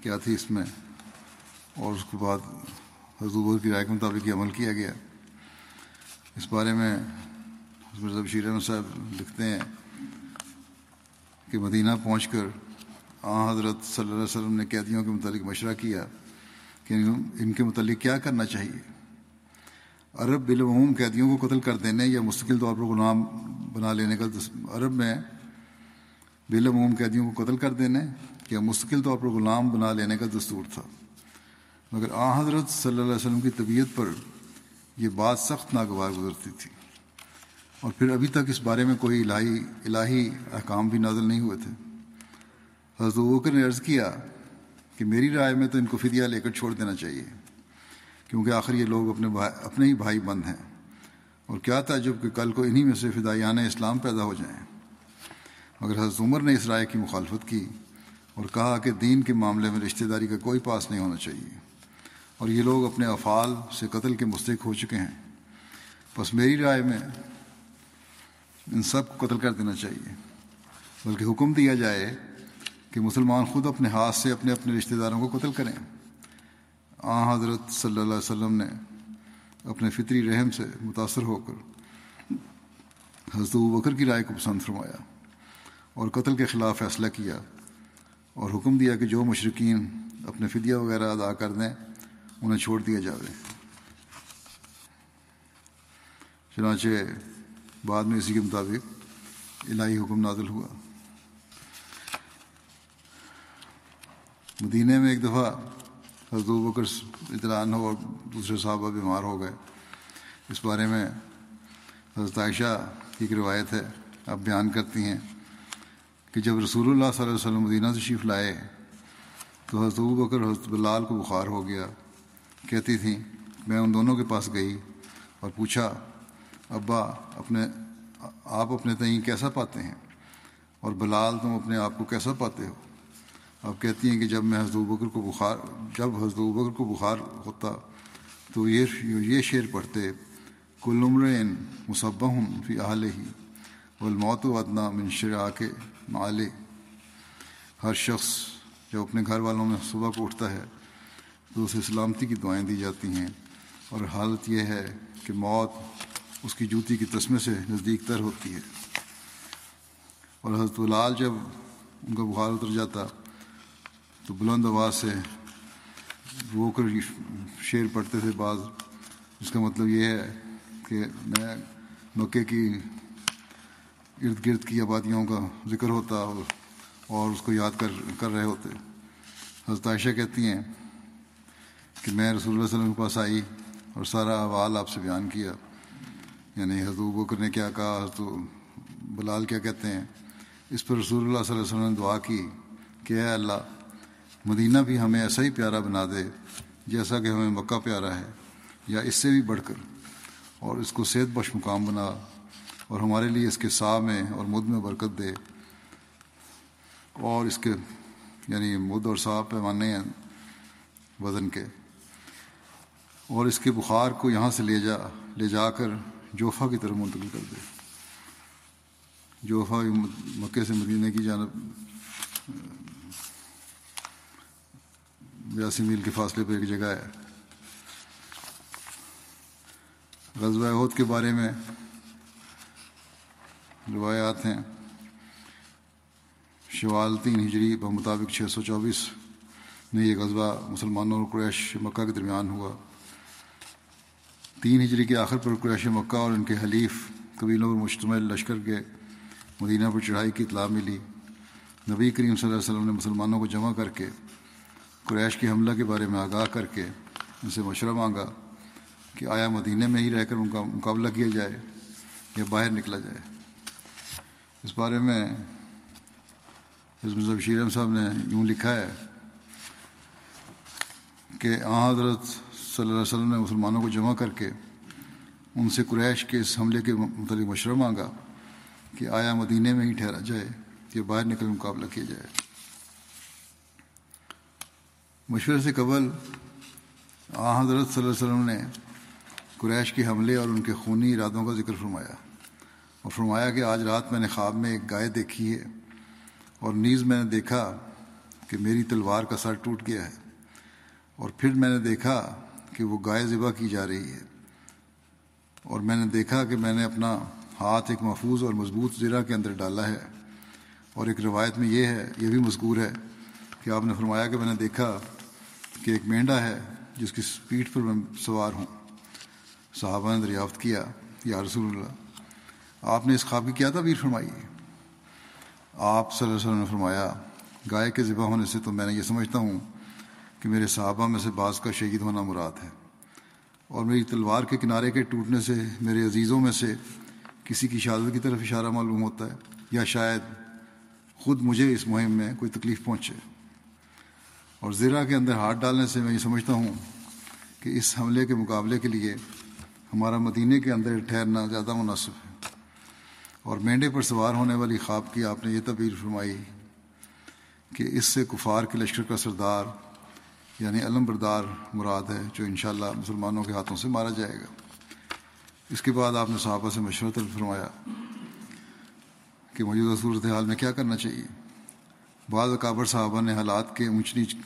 کیا تھی اس میں؟ اور اس کے بعد حضرت بکر کی رائے کے مطابق یہ عمل کیا گیا۔ اس بارے میں مرزا بشیر احمد صاحب لکھتے ہیں کہ مدینہ پہنچ کر آ حضرت صلی اللہ علیہ وسلم نے قیدیوں کے متعلق مشورہ کیا کہ ان کے متعلق کیا کرنا چاہیے۔ عرب بالعموم قیدیوں کو قتل کر دینے یا مستقل طور پر غلام بنا لینے کا عرب میں بالعموم قیدیوں کو قتل کر دینے یا مستقل طور پر غلام بنا لینے کا دستور تھا۔ مگر آ حضرت صلی اللہ علیہ وسلم کی طبیعت پر یہ بات سخت ناگوار گزرتی تھی۔ اور پھر ابھی تک اس بارے میں کوئی الہی الہی احکام بھی نازل نہیں ہوئے تھے۔ حضرت وکر نے عرض کیا کہ میری رائے میں تو ان کو فدیہ لے کر چھوڑ دینا چاہیے، کیونکہ آخر یہ لوگ اپنے بھائی، اپنے ہی بھائی بند ہیں۔ اور کیا تعجب کہ کل کو انہی میں سے فدایان اسلام پیدا ہو جائیں۔ مگر حضرت عمر نے اس رائے کی مخالفت کی اور کہا کہ دین کے معاملے میں رشتہ داری کا کوئی پاس نہیں ہونا چاہیے۔ اور یہ لوگ اپنے افعال سے قتل کے مستحق ہو چکے ہیں۔ بس میری رائے میں ان سب کو قتل کر دینا چاہیے۔ بلکہ حکم دیا جائے کہ مسلمان خود اپنے ہاتھ سے اپنے اپنے رشتہ داروں کو قتل کریں۔ آ، حضرت صلی اللہ علیہ وسلم نے اپنے فطری رحم سے متاثر ہو کر حضرت بکر کی رائے کو پسند فرمایا اور قتل کے خلاف فیصلہ کیا اور حکم دیا کہ جو مشرقین اپنے فدیہ وغیرہ ادا کر دیں انہیں چھوڑ دیا جاوے۔ چنانچہ بعد میں اسی کے مطابق الہی حکم نازل ہوا۔ مدینہ میں ایک دفعہ حضرت بکر اطلاع ہو اور دوسرے صحابہ بیمار ہو گئے۔ اس بارے میں حضرت عائشہ کی ایک روایت ہے۔ آپ بیان کرتی ہیں کہ جب رسول اللہ صلی اللہ علیہ وسلم مدینہ تشریف لائے تو حضرت بکر حضرت بلال کو بخار ہو گیا۔ کہتی تھیں، میں ان دونوں کے پاس گئی اور پوچھا، ابا، اپنے، آپ اپنے تئیں کیسا پاتے ہیں؟ اور بلال، تم اپنے آپ کو کیسا پاتے ہو؟ آپ کہتی ہیں کہ جب میں حضرت بکر کو بخار، جب حضرت بکر کو بخار ہوتا تو یہ یہ شعر پڑھتے، کل عمر مصبہ ہوں فی اہل ہی والموت و ادنا منشرا کے مالے ہر شخص جب اپنے گھر والوں میں صبح کو اٹھتا ہے تو اسے سلامتی کی دعائیں دی جاتی ہیں۔ اور حالت یہ ہے کہ موت اس کی جوتی کی تسمے سے نزدیک تر ہوتی ہے۔ اور حضرت لال جب ان کا بخار اتر جاتا تو بلند آواز سے رو کر شعر پڑھتے تھے بعض۔ اس کا مطلب یہ ہے کہ میں مکے کی ارد گرد کی آبادیوں کا ذکر ہوتا اور اس کو یاد کر کر رہے ہوتے۔ حضرت عائشہ کہتی ہیں کہ میں رسول اللہ علیہ وسلم کے پاس آئی اور سارا احوال آپ سے بیان کیا۔ یعنی حضرت بکر نے کیا کہا، حضرت بلال کیا کہتے ہیں؟ اس پر رسول اللہ صلی اللہ علیہ وسلم نے دعا کی کہ اے اللہ، مدینہ بھی ہمیں ایسا ہی پیارا بنا دے جیسا کہ ہمیں مکہ پیارا ہے، یا اس سے بھی بڑھ کر، اور اس کو صحت بخش مقام بنا اور ہمارے لیے اس کے سا میں اور مد میں برکت دے۔ اور اس کے یعنی مد اور سا پیمانے ہیں وزن کے۔ اور اس کے بخار کو یہاں سے لے جا لے جا کر جوفا کی طرف منتقل کر دے۔ جوفا مکے سے مدینہ کی جانب بیاسی میل کے فاصلے پہ ایک جگہ ہے۔ غزوہ عہد کے بارے میں روایات ہیں۔ شوال تین ہجری بمطابق چھ سو چوبیس میں یہ غزوہ مسلمانوں اور قریش مکہ کے درمیان ہوا۔ تین ہجری کے آخر پر قریش مکہ اور ان کے حلیف، قبیلوں پر مشتمل لشکر کے مدینہ پر چڑھائی کی اطلاع ملی۔ نبی کریم صلی اللہ علیہ وسلم نے مسلمانوں کو جمع کر کے قریش کے حملہ کے بارے میں آگاہ کر کے ان سے مشورہ مانگا کہ آیا مدینہ میں ہی رہ کر ان کا مقابلہ کیا جائے یا باہر نکلا جائے۔ اس بارے میں حضرت شیرم صاحب نے یوں لکھا ہے کہ آ حضرت صلی اللہ علیہ وسلم نے مسلمانوں کو جمع کر کے ان سے قریش کے اس حملے کے متعلق مشورہ مانگا کہ آیا مدینہ میں ہی ٹھہرا جائے یا باہر نکل مقابلہ کیا جائے۔ مشورے سے قبل آ حضرت صلی اللہ علیہ وسلم نے قریش کے حملے اور ان کے خونی ارادوں کا ذکر فرمایا اور فرمایا کہ آج رات میں نے خواب میں ایک گائے دیکھی ہے اور نیز میں نے دیکھا کہ میری تلوار کا سر ٹوٹ گیا ہے اور پھر میں نے دیکھا کہ وہ گائے ذبح کی جا رہی ہے۔ اور میں نے دیکھا کہ میں نے اپنا ہاتھ ایک محفوظ اور مضبوط زرہ کے اندر ڈالا ہے۔ اور ایک روایت میں یہ ہے، یہ بھی مذکور ہے کہ آپ نے فرمایا کہ میں نے دیکھا کہ ایک مینڈا ہے جس کی پیٹھ پر میں سوار ہوں۔ صحابہ نے دریافت کیا، یا رسول اللہ، آپ نے اس خواب کی کیا تعبیر فرمائی؟ آپ صلی اللہ علیہ وسلم نے فرمایا، گائے کے ذبح ہونے سے تو میں نے یہ سمجھتا ہوں کہ میرے صحابہ میں سے بعض کا شہید ہونا مراد ہے۔ اور میری تلوار کے کنارے کے ٹوٹنے سے، میرے عزیزوں میں سے کسی کی شہادت کی طرف اشارہ معلوم ہوتا ہے یا شاید خود مجھے اس مہم میں کوئی تکلیف پہنچے۔ اور زیرہ کے اندر ہاتھ ڈالنے سے میں یہ سمجھتا ہوں کہ اس حملے کے مقابلے کے لیے ہمارا مدینے کے اندر ٹھہرنا زیادہ مناسب ہے۔ اور مینڈے پر سوار ہونے والی خواب کی آپ نے یہ تبیر فرمائی کہ اس سے کفار کے لشکر کا سردار یعنی علم بردار مراد ہے جو انشاءاللہ مسلمانوں کے ہاتھوں سے مارا جائے گا۔ اس کے بعد آپ نے صحابہ سے مشورہ فرمایا کہ موجودہ صورت حال میں کیا کرنا چاہیے۔ بعض اکابر صحابہ نے حالات کے اونچ نیچ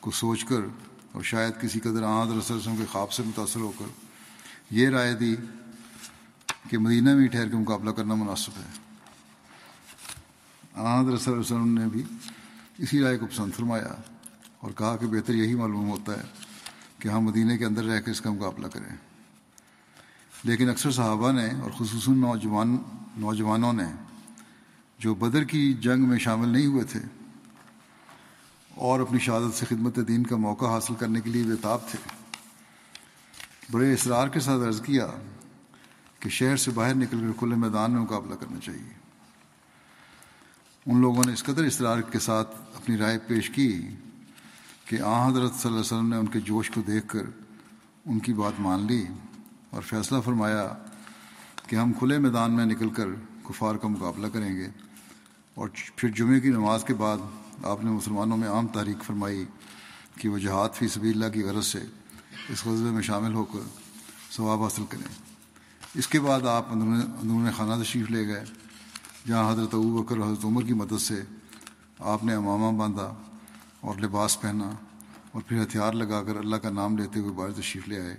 کو سوچ کر اور شاید کسی قدر آہد رسلسم کے خواب سے متاثر ہو کر یہ رائے دی کہ مدینہ میں ٹھہر کے مقابلہ کرنا مناسب ہے۔ آحد رسول وسلم نے بھی اسی رائے کو پسند فرمایا۔ اور کہا کہ بہتر یہی معلوم ہوتا ہے کہ ہم مدینہ کے اندر رہ کے اس کا مقابلہ کریں۔ لیکن اکثر صحابہ نے اور خصوصاً نوجوان نوجوانوں نے جو بدر کی جنگ میں شامل نہیں ہوئے تھے اور اپنی شہادت سے خدمت دین کا موقع حاصل کرنے کے لیے بےتاب تھے، بڑے اصرار کے ساتھ عرض کیا کہ شہر سے باہر نکل کر کھلے میدان میں مقابلہ کرنا چاہیے۔ ان لوگوں نے اس قدر اصرار کے ساتھ اپنی رائے پیش کی کہ آ، حضرت صلی اللہ علیہ وسلم نے ان کے جوش کو دیکھ کر ان کی بات مان لی اور فیصلہ فرمایا کہ ہم کھلے میدان میں نکل کر کفار کا مقابلہ کریں گے اور پھر جمعے کی نماز کے بعد آپ نے مسلمانوں میں عام تحریک فرمائی کہ وہ جہاد فی سبی اللہ کی غرض سے اس غزبے میں شامل ہو کر ثواب حاصل کریں۔ اس کے بعد آپ اندرون خانہ تشریف لے گئے، جہاں حضرت ابو بکر حضرت عمر کی مدد سے آپ نے امامہ باندھا۔ اور لباس پہنا اور پھر ہتھیار لگا کر اللہ کا نام لیتے ہوئے باہر تشریف لے آئے۔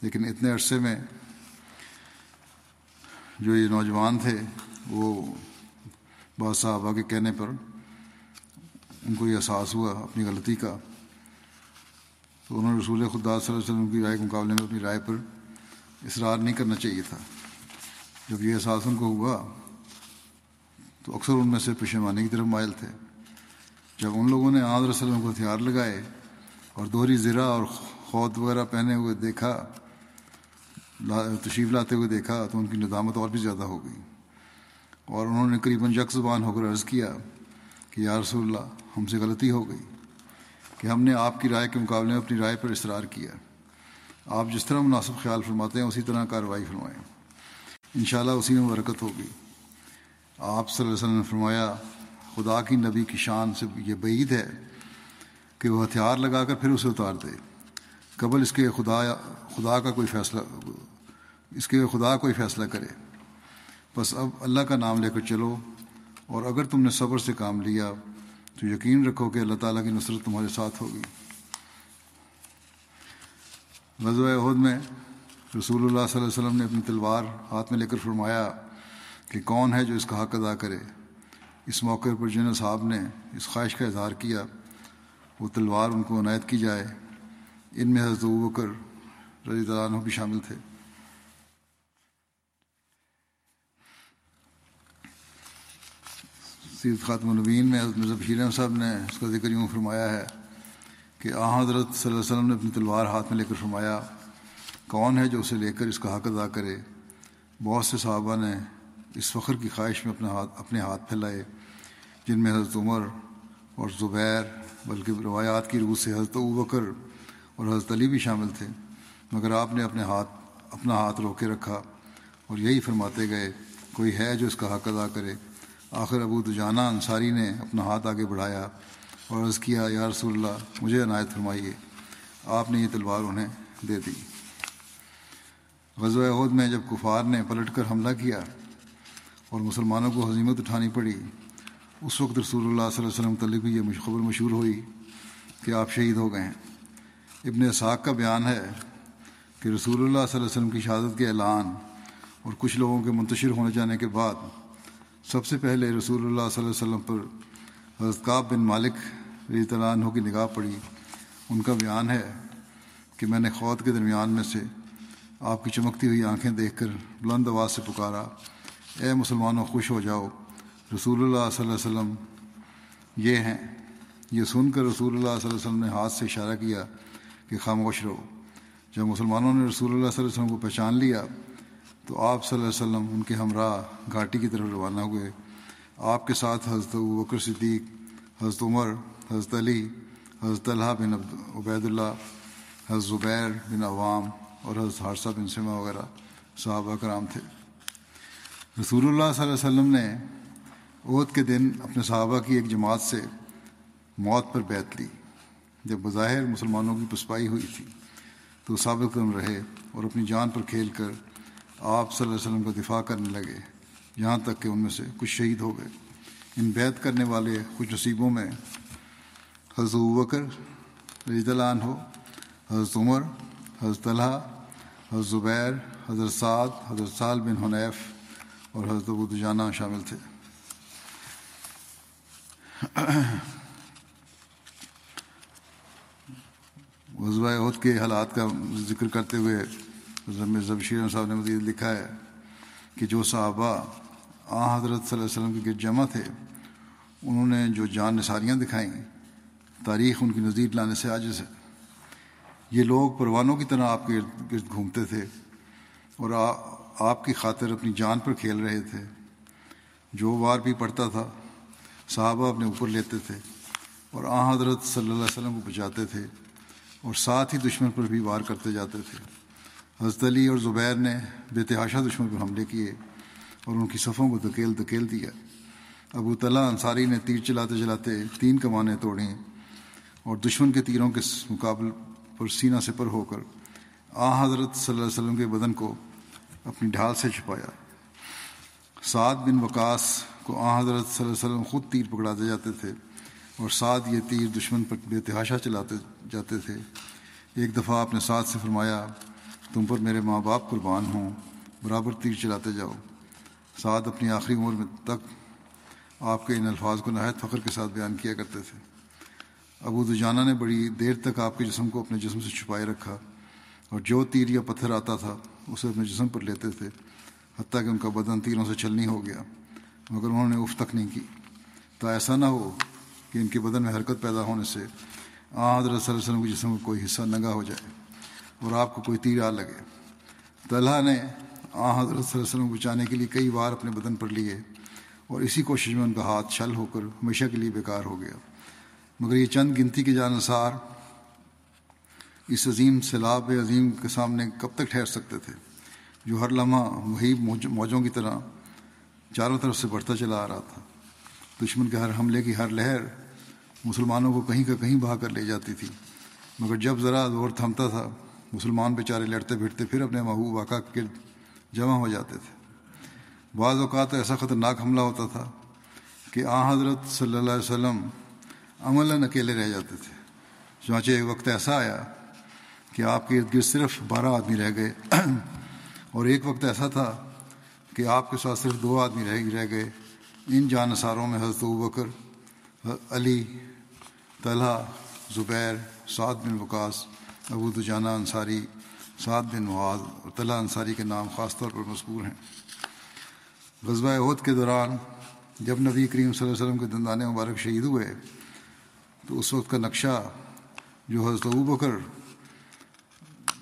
لیکن اتنے عرصے میں جو یہ نوجوان تھے، وہ بعض صحابہ کے کہنے پر ان کو یہ احساس ہوا اپنی غلطی کا۔ تو انہوں نے رسول خدا صلی اللہ علیہ وسلم کی رائے کے مقابلے میں اپنی رائے پر اصرار نہیں کرنا چاہیے تھا۔ جب یہ احساس ان کو ہوا تو اکثر ان میں سے پشیمانی کی طرف مائل تھے۔ جب ان لوگوں نے آدر وسلم کو ہتھیار لگائے اور دوہری زرہ اور خود وغیرہ پہنے ہوئے دیکھا تشریف لاتے ہوئے دیکھا تو ان کی ندامت اور بھی زیادہ ہو گئی۔ اور انہوں نے قریباً یک زبان ہو کر عرض کیا کہ، یا رسول اللہ، ہم سے غلطی ہو گئی کہ ہم نے آپ کی رائے کے مقابلے میں اپنی رائے پر اصرار کیا۔ آپ جس طرح مناسب خیال فرماتے ہیں، اسی طرح کارروائی فرمائیں۔ انشاءاللہ اسی میں برکت ہوگی۔ آپ صلی اللہ علیہ وسلم نے فرمایا خدا کی نبی کی شان سے یہ بعید ہے کہ وہ ہتھیار لگا کر پھر اسے اتار دے۔ قبل اس کے خدا خدا کا کوئی فیصلہ اس کے خدا کوئی فیصلہ کرے۔ بس اب اللہ کا نام لے کر چلو۔ اور اگر تم نے صبر سے کام لیا، تو یقین رکھو کہ اللہ تعالیٰ کی نصرت تمہارے ساتھ ہوگی۔ غزوہ عہد میں رسول اللہ صلی اللہ علیہ وسلم نے اپنی تلوار ہاتھ میں لے کر فرمایا کہ کون ہے جو اس کا حق ادا کرے؟ اس موقع پر جن صاحب نے اس خواہش کا اظہار کیا، وہ تلوار ان کو عنایت کی جائے۔ ان میں حضرت بکر رضی اللہ عنہ بھی شامل تھے۔ سید خاتم النبین میں حضرت مرزا بشیر صاحب نے اس کا ذکر یوں فرمایا ہے کہ آ حضرت صلی اللہ علیہ وسلم نے اپنی تلوار ہاتھ میں لے کر فرمایا، کون ہے جو اسے لے کر اس کا حق ادا کرے؟ بہت سے صحابہ نے اس فخر کی خواہش میں اپنے ہاتھ اپنے ہاتھ پھیلائے، جن میں حضرت عمر اور زبیر، بلکہ روایات کی روح سے حضرت بکر اور حضرت علی بھی شامل تھے۔ مگر آپ نے اپنے ہاتھ اپنا ہاتھ روکے رکھا اور یہی فرماتے گئے، کوئی ہے جو اس کا حق ادا کرے۔ آخر ابو دجانہ انصاری نے اپنا ہاتھ آگے بڑھایا اور عرض کیا، یا رسول اللہ، مجھے عنایت فرمائیے۔ آپ نے یہ تلوار انہیں دے دی۔ غزوہ عہد میں جب کفار نے پلٹ کر حملہ کیا اور مسلمانوں کو حضیمت اٹھانی پڑی۔ اس وقت رسول اللہ صلی اللہ علیہ وسلم تعلق بھی یہ خبر مشہور ہوئی کہ آپ شہید ہو گئے ہیں۔ ابن اسحاق کا بیان ہے کہ رسول اللہ صلی اللہ علیہ وسلم کی شہادت کے اعلان اور کچھ لوگوں کے منتشر ہونے جانے کے بعد سب سے پہلے رسول اللہ صلی اللہ علیہ وسلم پر حضرت کعب بن مالک رضی اللہ عنہ کی نگاہ پڑی۔ ان کا بیان ہے کہ میں نے خوت کے درمیان میں سے آپ کی چمکتی ہوئی آنکھیں دیکھ کر بلند آواز سے پکارا اے مسلمانوں، خوش ہو جاؤ۔ رسول اللہ صلی اللہ علیہ وسلم یہ ہیں۔ یہ سن کر رسول اللہ صلی اللہ علیہ وسلم نے ہاتھ سے اشارہ کیا کہ خاموش رہو۔ جب مسلمانوں نے رسول اللہ صلی اللہ علیہ وسلم کو پہچان لیا، تو آپ صلی اللہ علیہ وسلم ان کے ہمراہ گھاٹی کی طرف روانہ ہوئے۔ آپ کے ساتھ حضرت بکر صدیق، حضرت عمر، حضرت علی، حضرت اللہ بن عبید اللہ حضرت زبیر بن عوام اور حضرت حادثہ بن سما وغیرہ صحابہ کرام تھے۔ رسول اللہ صلی اللہ علیہ وسلم نے عہد کے دن اپنے صحابہ کی ایک جماعت سے موت پر بیت لی، جب بظاہر مسلمانوں کی پسپائی ہوئی تھی۔ تو ثابت قدم رہے اور اپنی جان پر کھیل کر آپ صلی اللہ علیہ وسلم کا دفاع کرنے لگے۔ یہاں تک کہ ان میں سے کچھ شہید ہو گئے۔ ان بیت کرنے والے کچھ نصیبوں میں حضرت وکر رضی اللہ عنہ، حضرت عمر، حضرت اللہ حضرت زبیر، حضرت سعد، حضرت سال بن حنیف اور حضرت ابو دجانہ شامل تھے۔ غزوہ عہد کے حالات کا ذکر کرتے ہوئے ضبشیر صاحب نے مزید لکھا ہے کہ جو صحابہ آ حضرت صلی اللہ علیہ وسلم کے گرد جمع تھے، انہوں نے جو جان نثاریاں دکھائیں، تاریخ ان کی نزدیک لانے سے عاجز ہے۔ یہ لوگ پروانوں کی طرح آپ کے ارد گرد گھومتے تھے اور آپ کی خاطر اپنی جان پر کھیل رہے تھے۔ جو وار بھی پڑتا تھا، صحابہ اپنے اوپر لیتے تھے اور آ حضرت صلی اللہ علیہ وسلم کو بچاتے تھے اور ساتھ ہی دشمن پر بھی وار کرتے جاتے تھے۔ حضرت علی اور زبیر نے بے تحاشا دشمن پر حملے کیے اور ان کی صفوں کو دھکیل دھکیل دیا۔ ابو طلح انصاری نے تیر چلاتے چلاتے تین کمانیں توڑیں اور دشمن کے تیروں کے مقابل پر سینہ سے پر ہو کر آ حضرت صلی اللہ علیہ وسلم کے بدن کو اپنی ڈھال سے چھپایا۔ سعد بن وقاص کو آ حضرت صلی اللہ علیہ وسلم خود تیر پکڑاتے جاتے تھے اور سعد یہ تیر دشمن پر بے تحاشا چلاتے جاتے تھے۔ ایک دفعہ آپ نے سعد سے فرمایا، تم پر میرے ماں باپ قربان ہوں، برابر تیر چلاتے جاؤ۔ سعد اپنی آخری عمر میں تک آپ کے ان الفاظ کو نہایت فخر کے ساتھ بیان کیا کرتے تھے۔ ابو دجانہ نے بڑی دیر تک آپ کے جسم کو اپنے جسم سے چھپائے رکھا اور جو تیر یا پتھر آتا تھا اسے اپنے جسم پر لیتے تھے، حتیٰ کہ ان کا بدن تیروں سے چلنی ہو گیا، مگر انہوں نے اف تک نہیں کی۔ تو ایسا نہ ہو کہ ان کے بدن میں حرکت پیدا ہونے سے آ حضرت صلی اللہ علیہ وسلم کے جسم کا کوئی حصہ ننگا ہو جائے اور آپ کو کوئی تیر آ لگے۔ طلحہ نے آ حضرت صلی اللہ علیہ وسلم کو بچانے کے لیے کئی بار اپنے بدن پر لیے اور اسی کوشش میں ان کا ہاتھ چھل ہو کر ہمیشہ کے لیے بیکار ہو گیا۔ مگر یہ چند گنتی کے جانصار اس عظیم سیلاب عظیم کے سامنے کب تک ٹھہر سکتے تھے؟ جو ہر لمحہ محیب موجوں کی طرح چاروں طرف سے بڑھتا چلا آ رہا تھا۔ دشمن کے ہر حملے کی ہر لہر مسلمانوں کو کہیں کا کہیں بہا کر لے جاتی تھی۔ مگر جب ذرا دور تھمتا تھا، مسلمان بیچارے لڑتے پھرتے پھر اپنے محبوب واقع گرد جمع ہو جاتے تھے۔ بعض اوقات ایسا خطرناک حملہ ہوتا تھا کہ آ حضرت صلی اللہ علیہ وسلم عملاً اکیلے رہ جاتے تھے۔ چنانچہ ایک وقت ایسا آیا کہ آپ کے ارد گرد صرف بارہ آدمی رہ گئے۔ اور ایک وقت ایسا تھا کہ آپ کے ساتھ صرف دو آدمی رہ رہ گئے۔ ان جان نثاروں میں حضرت بکر، علی، طلحہ، زبیر، سعد بن وقاص، ابو دجانہ انصاری، سعد بن معاذ اور طلحہ انصاری کے نام خاص طور پر مذکور ہیں۔ غزوہ عہد کے دوران جب نبی کریم صلی اللہ علیہ وسلم کے دندان مبارک شہید ہوئے، تو اس وقت کا نقشہ جو حضرت ابو بکر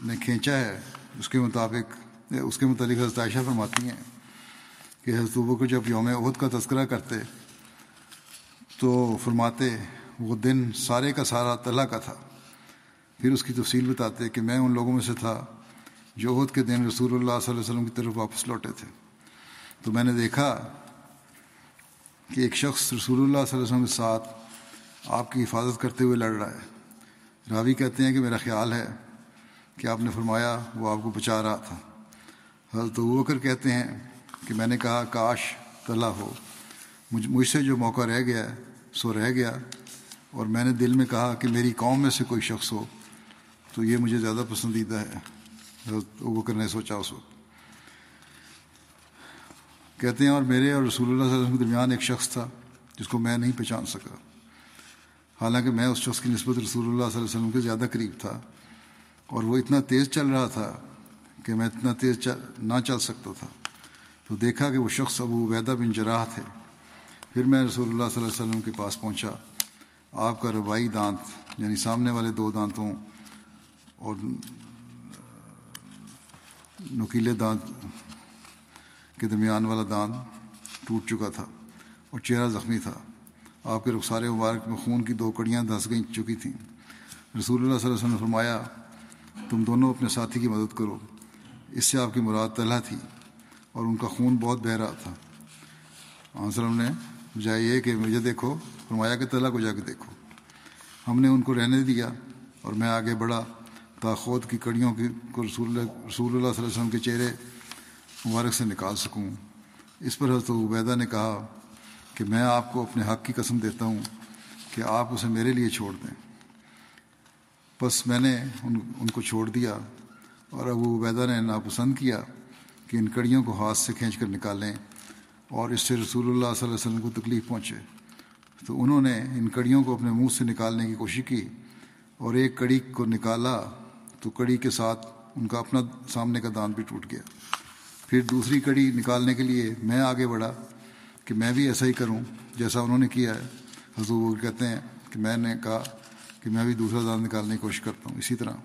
نے کھینچا ہے، اس کے مطابق، اس کے متعلق حضرت عائشہ فرماتی ہیں کہ حضرت ابو جب یوم عہد کا تذکرہ کرتے تو فرماتے، وہ دن سارے کا سارا طلح کا تھا۔ پھر اس کی تفصیل بتاتے کہ میں ان لوگوں میں سے تھا جو عہد کے دن رسول اللہ صلی اللہ علیہ وسلم کی طرف واپس لوٹے تھے۔ تو میں نے دیکھا کہ ایک شخص رسول اللہ صلی اللہ علیہ وسلم کے ساتھ آپ کی حفاظت کرتے ہوئے لڑ رہا ہے۔ راوی کہتے ہیں کہ میرا خیال ہے کہ آپ نے فرمایا وہ آپ کو بچا رہا تھا۔ حضرت وہ کر کہتے ہیں کہ میں نے کہا، کاش طلح ہو۔ مجھ مجھ سے جو موقع رہ گیا، سو رہ گیا۔ اور میں نے دل میں کہا کہ میری قوم میں سے کوئی شخص ہو، تو یہ مجھے زیادہ پسندیدہ ہے۔ حضرت وہ کرنے سوچا اس وقت۔ کہتے ہیں، اور میرے اور رسول اللہ صلی اللہ علیہ وسلم کے درمیان ایک شخص تھا جس کو میں نہیں پہچان سکا۔ حالانکہ میں اس شخص کی نسبت رسول اللہ صلی اللہ علیہ وسلم کے زیادہ قریب تھا۔ اور وہ اتنا تیز چل رہا تھا کہ میں اتنا تیز چل نہ چل سکتا تھا۔ تو دیکھا کہ وہ شخص ابو عبیدہ بن جراح تھے۔ پھر میں رسول اللہ صلی اللہ علیہ وسلم کے پاس پہنچا۔ آپ کا روائی دانت یعنی سامنے والے دو دانتوں اور نکیلے دانت کے درمیان والا دانت ٹوٹ چکا تھا اور چہرہ زخمی تھا۔ آپ کے رخسار مبارک میں خون کی دو کڑیاں دھنس گئی چکی تھیں۔ رسول اللہ صلی اللہ علیہ وسلم نے فرمایا تم دونوں اپنے ساتھی کی مدد کرو۔ اس سے آپ کی مراد طلحہ تھی اور ان کا خون بہت بہہ رہا تھا وسلم نے بجائے یہ کہ مجھے دیکھو، فرمایا کہ طلحہ کو جا کے دیکھو۔ ہم نے ان کو رہنے دیا اور میں آگے بڑھا۔ تاخود کی کڑیوں کی کو رسول اللہ رسول اللہ صلی اللہ علیہ وسلم کے چہرے مبارک سے نکال سکوں۔ اس پر حضرت عبیدہ نے کہا کہ میں آپ کو اپنے حق کی قسم دیتا ہوں کہ آپ اسے میرے لیے چھوڑ دیں۔ بس میں نے ان ان کو چھوڑ دیا اور ابو عبیدہ نے ناپسند کیا کہ ان کڑیوں کو ہاتھ سے کھینچ کر نکالیں اور اس سے رسول اللہ صلی اللہ علیہ وسلم کو تکلیف پہنچے۔ تو انہوں نے ان کڑیوں کو اپنے منہ سے نکالنے کی کوشش کی اور ایک کڑی کو نکالا تو کڑی کے ساتھ ان کا اپنا سامنے کا دان بھی ٹوٹ گیا۔ پھر دوسری کڑی نکالنے کے لیے میں آگے بڑھا کہ میں بھی ایسا ہی کروں جیسا انہوں نے کیا ہے۔ حضور کہتے ہیں کہ میں نے کہا کہ میں بھی دوسرا دان نکالنے کی کوشش کرتا ہوں اسی طرح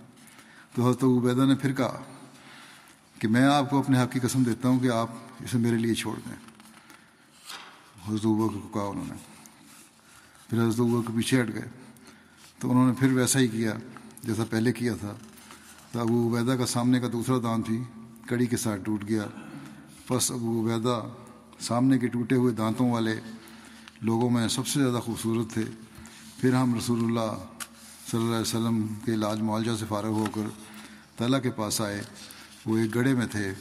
تو حضرت عبیدہ نے پھر کہا کہ میں آپ کو اپنے حق کی قسم دیتا ہوں کہ آپ اسے میرے لیے چھوڑ دیں حضرت کو کہا انہوں نے پھر حضرت کے پیچھے ہٹ گئے تو انہوں نے پھر ویسا ہی کیا جیسا پہلے کیا تھا تو ابو عبیدہ کا سامنے کا دوسرا دان بھی کڑی کے ساتھ ٹوٹ گیا بس ابو عبیدہ سامنے کے ٹوٹے ہوئے دانتوں والے لوگوں میں سب سے زیادہ خوبصورت تھے پھر ہم رسول اللہ صلی اللہ علیہ وسلم کے علاج معالجہ سے فارغ ہو کر تعالیٰ کے پاس آئے۔ وہ ایک گڑھے میں تھے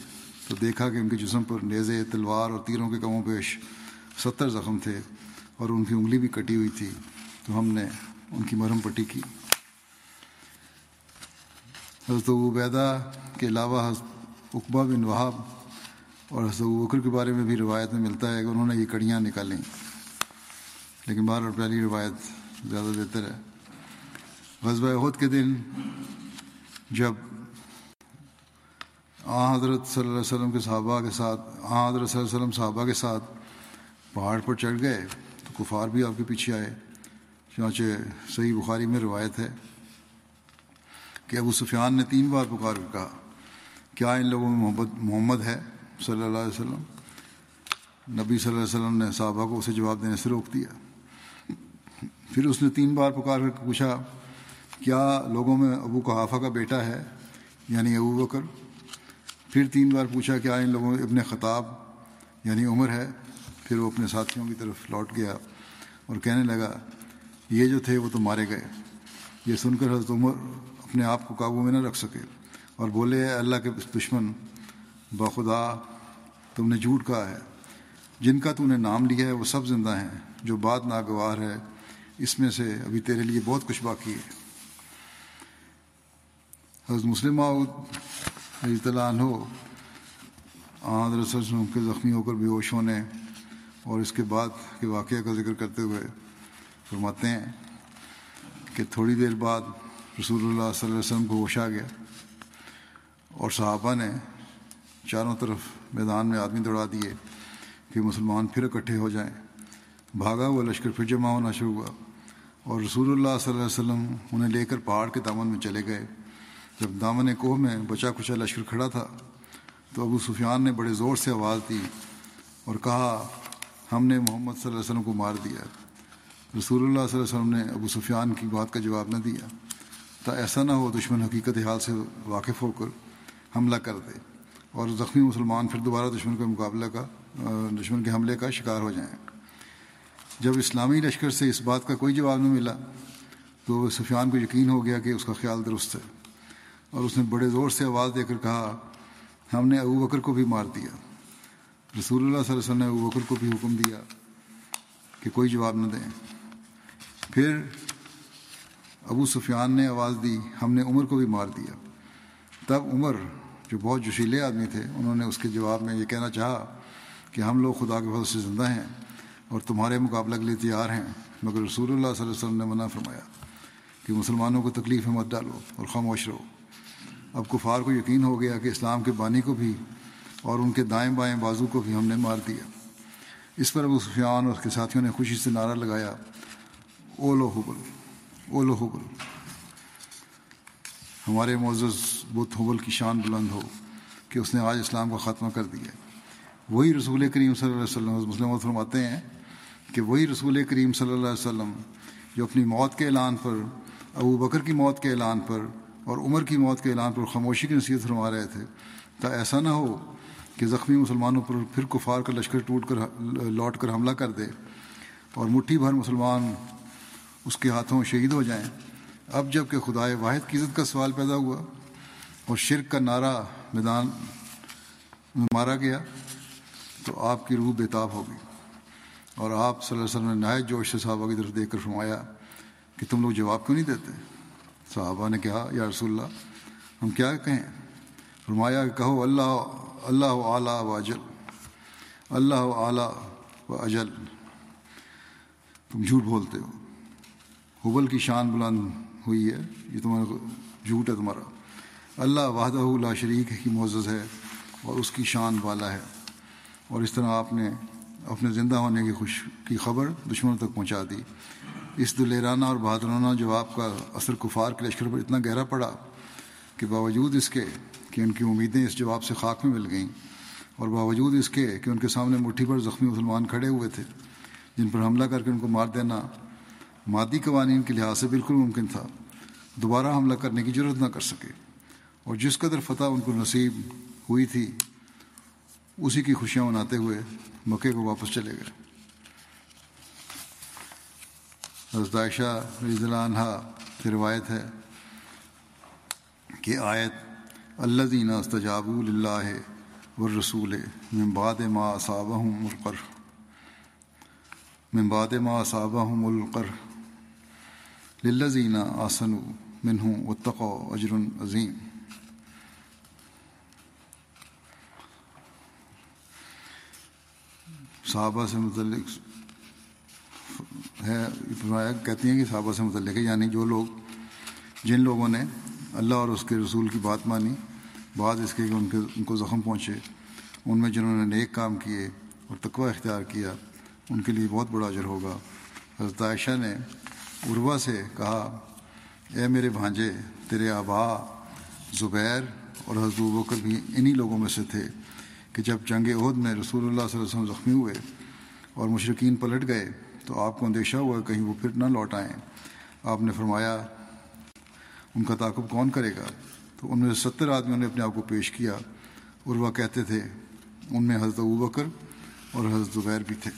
تو دیکھا کہ ان کے جسم پر نیزے، تلوار اور تیروں کے کموں پیش ستر زخم تھے اور ان کی انگلی بھی کٹی ہوئی تھی۔ تو ہم نے ان کی مرہم پٹی کی۔ حضرت عبیدہ کے علاوہ حضرت اقبا بن وہاب اور حضرت بکر کے بارے میں بھی روایت میں ملتا ہے کہ انہوں نے یہ کڑیاں نکالیں۔ لیکن بار اور پہلی روایت زیادہ بہتر ہے۔ غزبۂ عہد کے دن جب آ حضرت صلی اللہ علیہ وسلم کے صحابہ کے ساتھ آ حضرت صلی اللہ علیہ وسلم صحابہ کے ساتھ پہاڑ پر چڑھ گئے تو کفار بھی آپ کے پیچھے آئے۔ چنانچہ صحیح بخاری میں روایت ہے کہ ابو سفیان نے تین بار پکار کر کہا، کیا ان لوگوں میں محمد محمد ہے؟ صلی اللہ علیہ وسلم۔ نبی صلی اللہ علیہ وسلم نے صحابہ کو اسے جواب دینے سے روک دیا۔ پھر اس نے تین بار پکار کر پوچھا کیا لوگوں میں ابو کحافہ کا بیٹا ہے؟ یعنی ابو بکر۔ پھر تین بار پوچھا کیا ان لوگوں ابن خطاب یعنی عمر ہے؟ پھر وہ اپنے ساتھیوں کی طرف لوٹ گیا اور کہنے لگا، یہ جو تھے وہ تو مارے گئے۔ یہ سن کر حضرت عمر اپنے آپ کو قابو میں نہ رکھ سکے اور بولے اللہ کے دشمن بخدا تم نے جھوٹ کہا ہے۔ جن کا تو نے نام لیا ہے وہ سب زندہ ہیں، جو بات ناگوار ہے، اس میں سے ابھی تیرے لیے بہت کچھ باقی ہے۔ حضرت مسلم اللہ عنہ حضرت وسلم کے زخمی ہو کر بے ہوش ہونے اور اس کے بعد کے واقعہ کا ذکر کرتے ہوئے فرماتے ہیں کہ تھوڑی دیر بعد رسول اللہ صلی اللہ علیہ وسلم کو ہوش آ گیا اور صحابہ نے چاروں طرف میدان میں آدمی دوڑا دیے کہ مسلمان پھر اکٹھے ہو جائیں۔ بھاگا ہوا لشکر پھر جمع ہونا شروع ہوا اور رسول اللہ صلی اللہ علیہ وسلم انہیں لے کر پہاڑ کے دامن میں چلے گئے۔ جب دامن کوہ میں بچا کچا لشکر کھڑا تھا، تو ابو سفیان نے بڑے زور سے آواز دی اور کہا، ہم نے محمد صلی اللہ علیہ وسلم کو مار دیا۔ رسول اللہ صلی اللہ علیہ وسلم نے ابو سفیان کی بات کا جواب نہ دیا۔ تا ایسا نہ ہو دشمن حقیقت حال سے واقف ہو کر حملہ کر دے اور زخمی مسلمان پھر دوبارہ دشمن کے مقابلہ کا، دشمن کے حملے کا شکار ہو جائیں۔ جب اسلامی لشکر سے اس بات کا کوئی جواب نہیں ملا، تو سفیان کو یقین ہو گیا کہ اس کا خیال درست ہے۔ اور اس نے بڑے زور سے آواز دے کر کہا، ہم نے ابو بکر کو بھی مار دیا۔ رسول اللہ صلی اللہ علیہ وسلم نے ابو بکر کو بھی حکم دیا کہ کوئی جواب نہ دیں۔ پھر ابو سفیان نے آواز دی، ہم نے عمر کو بھی مار دیا۔ تب عمر، جو بہت جوشیلے آدمی تھے، انہوں نے اس کے جواب میں یہ کہنا چاہا کہ ہم لوگ خدا کے فضل سے زندہ ہیں اور تمہارے مقابلہ کے لیے تیار ہیں۔ مگر رسول اللہ صلی اللہ علیہ وسلم نے منع فرمایا کہ مسلمانوں کو تکلیف میں مت ڈالو اور خاموش رہو۔ اب کفار کو یقین ہو گیا کہ اسلام کے بانی کو بھی اور ان کے دائیں بائیں بازو کو بھی ہم نے مار دیا۔ اس پر ابو سفیان اور اس کے ساتھیوں نے خوشی سے نعرہ لگایا۔ اولو حبل اولو حبل ہمارے معزز بت حبل کی شان بلند ہو کہ اس نے آج اسلام کا خاتمہ کر دیا۔ وہی رسول کریم صلی اللہ علیہ وسلم مسلم فرماتے ہیں کہ وہی رسول کریم صلی اللہ علیہ وسلم جو اپنی موت کے اعلان پر، ابو بکر کی موت کے اعلان پر اور عمر کی موت کے اعلان پر خاموشی کی نصیحت فرما رہے تھے۔ تا ایسا نہ ہو کہ زخمی مسلمانوں پر پھر کفار کا لشکر ٹوٹ کر لوٹ کر حملہ کر دے اور مٹھی بھر مسلمان اس کے ہاتھوں شہید ہو جائیں۔ اب جبکہ خدائے واحد کی عزت کا سوال پیدا ہوا اور شرک کا نعرہ میدان میں مارا گیا تو آپ کی روح بےتاب ہوگی اور آپ صلی اللہ علیہ وسلم نے نہایت جوش سے صحابہ کی طرف دیکھ کر فرمایا کہ تم لوگ جواب کیوں نہیں دیتے؟ صحابہ نے کہا، یا رسول اللہ، ہم کیا کہیں؟ فرمایا کہ کہو، اللہ اللہ اعلیٰ و اجل، اللہ اعلیٰ و اجل۔ تم جھوٹ بولتے ہو۔ حبل کی شان بلند ہوئی ہے، یہ تمہارا جھوٹ ہے تمہارا۔ اللہ وحدہ اللہ شریک کی معزز ہے اور اس کی شان والا ہے۔ اور اس طرح آپ نے اپنے زندہ ہونے کی خوش، کی خبر دشمنوں تک پہنچا دی۔ اس دلیرانہ اور بہادرانہ جواب کا اثر کفار کے لشکر پر اتنا گہرا پڑا کہ باوجود اس کے کہ ان کی امیدیں اس جواب سے خاک میں مل گئیں اور باوجود اس کے کہ ان کے سامنے مٹھی پر زخمی مسلمان کھڑے ہوئے تھے، جن پر حملہ کر کے ان کو مار دینا مادی قوانین کے لحاظ سے بالکل ممکن تھا، دوبارہ حملہ کرنے کی ضرورت نہ کر سکے۔ اور جس قدر فتح ان کو نصیب ہوئی تھی، اسی کی خوشیاں مناتے ہوئے مکے کو واپس چلے گئے۔ حضرت عائشہ رضی اللہ عنہ کی روایت ہے کہ آیت اللہ دینہ استجاب اللہ والرسول من بعد ما اصابہم القر من بعد ما اصابہم القر للذین آسنوا منہم واتقوا اجر عظیم۔ صحابہ سے متعلق ہے کہتی ہیں کہ صحابہ سے متعلق ہے یعنی جو لوگ، جن لوگوں نے اللہ اور اس کے رسول کی بات مانی بعد اس کے کہ ان کے، ان کو زخم پہنچے، ان میں جنہوں نے نیک کام کیے اور تقوی اختیار کیا، ان کے لیے بہت بڑا اجر ہوگا۔ حضرت عائشہ نے عروا سے کہا، اے میرے بھانجے، تیرے آبا زبیر اور حضرت بکر بھی انہی لوگوں میں سے تھے کہ جب جنگ عہد میں رسول اللہ صلی اللہ علیہ وسلم زخمی ہوئے اور مشرقین پلٹ گئے تو آپ کو اندیشہ ہوا کہیں وہ پھر نہ لوٹ آئیں۔ آپ نے فرمایا، ان کا تعاقب کون کرے گا؟ تو ان میں سے ستر آدمیوں نے اپنے آپ کو پیش کیا اور وہ کہتے تھے، ان میں حضرت ابو بکر اور حضرت زبیر بھی تھے۔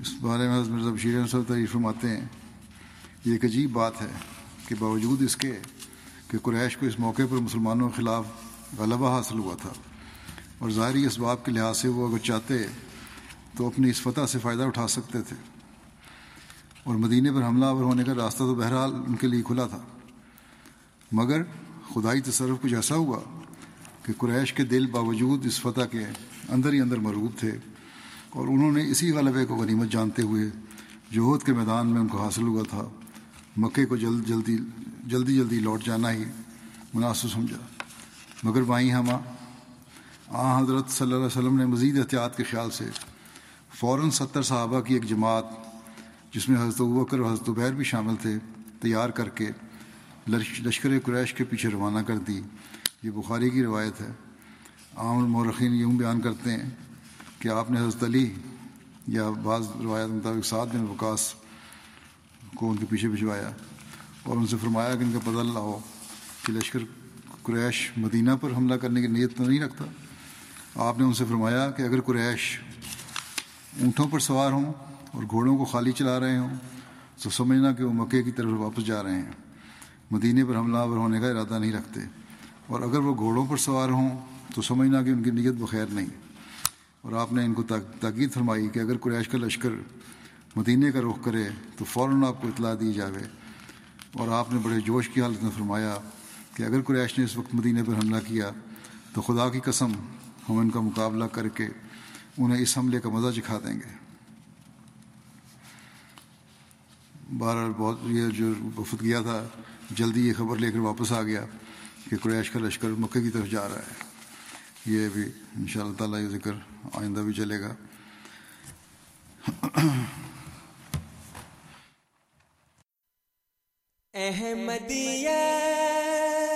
اس بارے میں حضرت مرزا بشیر صاحب تعریف فرماتے ہیں، یہ ایک عجیب بات ہے کہ باوجود اس کے کہ قریش کو اس موقع پر مسلمانوں کے خلاف غلبہ حاصل ہوا تھا اور ظاہری اسباب کے لحاظ سے وہ اگر چاہتے تو اپنی اس فتح سے فائدہ اٹھا سکتے تھے۔ اور مدینے پر حملہ آور ہونے کا راستہ تو بہرحال ان کے لیے کھلا تھا۔ مگر خدائی تصرف کچھ ایسا ہوا کہ قریش کے دل باوجود اس فتح کے اندر ہی اندر مروب تھے اور انہوں نے اسی غلبے کو غنیمت جانتے ہوئے جوہد کے میدان میں ان کو حاصل ہوا تھا۔ مکے کو جلد جلدی جلدی جلدی لوٹ جانا ہی مناسب سمجھا۔ مگر بائیں ہم آ، حضرت صلی اللہ علیہ وسلم نے مزید احتیاط کے خیال سے فوراً ستر صحابہ کی ایک جماعت، جس میں حضرت وکر اور حضرت عبیر بھی شامل تھے، تیار کر کے لشکر قریش کے پیچھے روانہ کر دی۔ یہ بخاری کی روایت ہے۔ عام المورخین یوں بیان کرتے ہیں کہ آپ نے حضرت علی یا بعض روایت مطابق سات بن وکاس کو ان کے پیچھے بھجوایا اور ان سے فرمایا کہ ان کا پتہ لاؤ کہ لشکر قریش مدینہ پر حملہ کرنے کی نیت تو نہیں رکھتا۔ آپ نے ان سے فرمایا کہ اگر قریش اونٹوں پر سوار ہوں اور گھوڑوں کو خالی چلا رہے ہوں، تو سمجھنا کہ وہ مکے کی طرف واپس جا رہے ہیں۔ مدینے پر حملہ آور ہونے کا ارادہ نہیں رکھتے۔ اور اگر وہ گھوڑوں پر سوار ہوں، تو سمجھنا کہ ان کی نیت بخیر نہیں۔ اور آپ نے ان کو تاکید فرمائی کہ اگر قریش کا لشکر مدینے کا رخ کرے، تو فوراً آپ کو اطلاع دی جاوے۔ اور آپ نے بڑے جوش کی حالت میں فرمایا کہ اگر قریش نے اس وقت مدینے پر حملہ کیا، تو خدا کی قسم ہم ان کا مقابلہ کر کے انہیں اس حملے کا مزہ چکھا دیں گے۔ بہرحال بہت یہ جو وفد گیا تھا، جلدی یہ خبر لے کر واپس آ گیا کہ قریش کا لشکر مکے کی طرف جا رہا ہے۔ یہ بھی ان شاء اللہ تعالیٰ یہ ذکر آئندہ بھی چلے گا۔
احمدیہ۔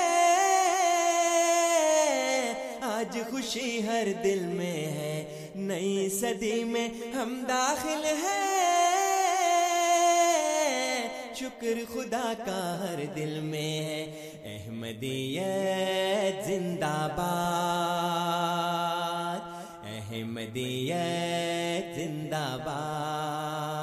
خوشی ہر دل میں ہے۔ نئی صدی میں ہم داخل ہیں۔ شکر خدا کا ہر دل میں ہے۔ احمدیت زندہ باد۔ احمدیت زندہ باد۔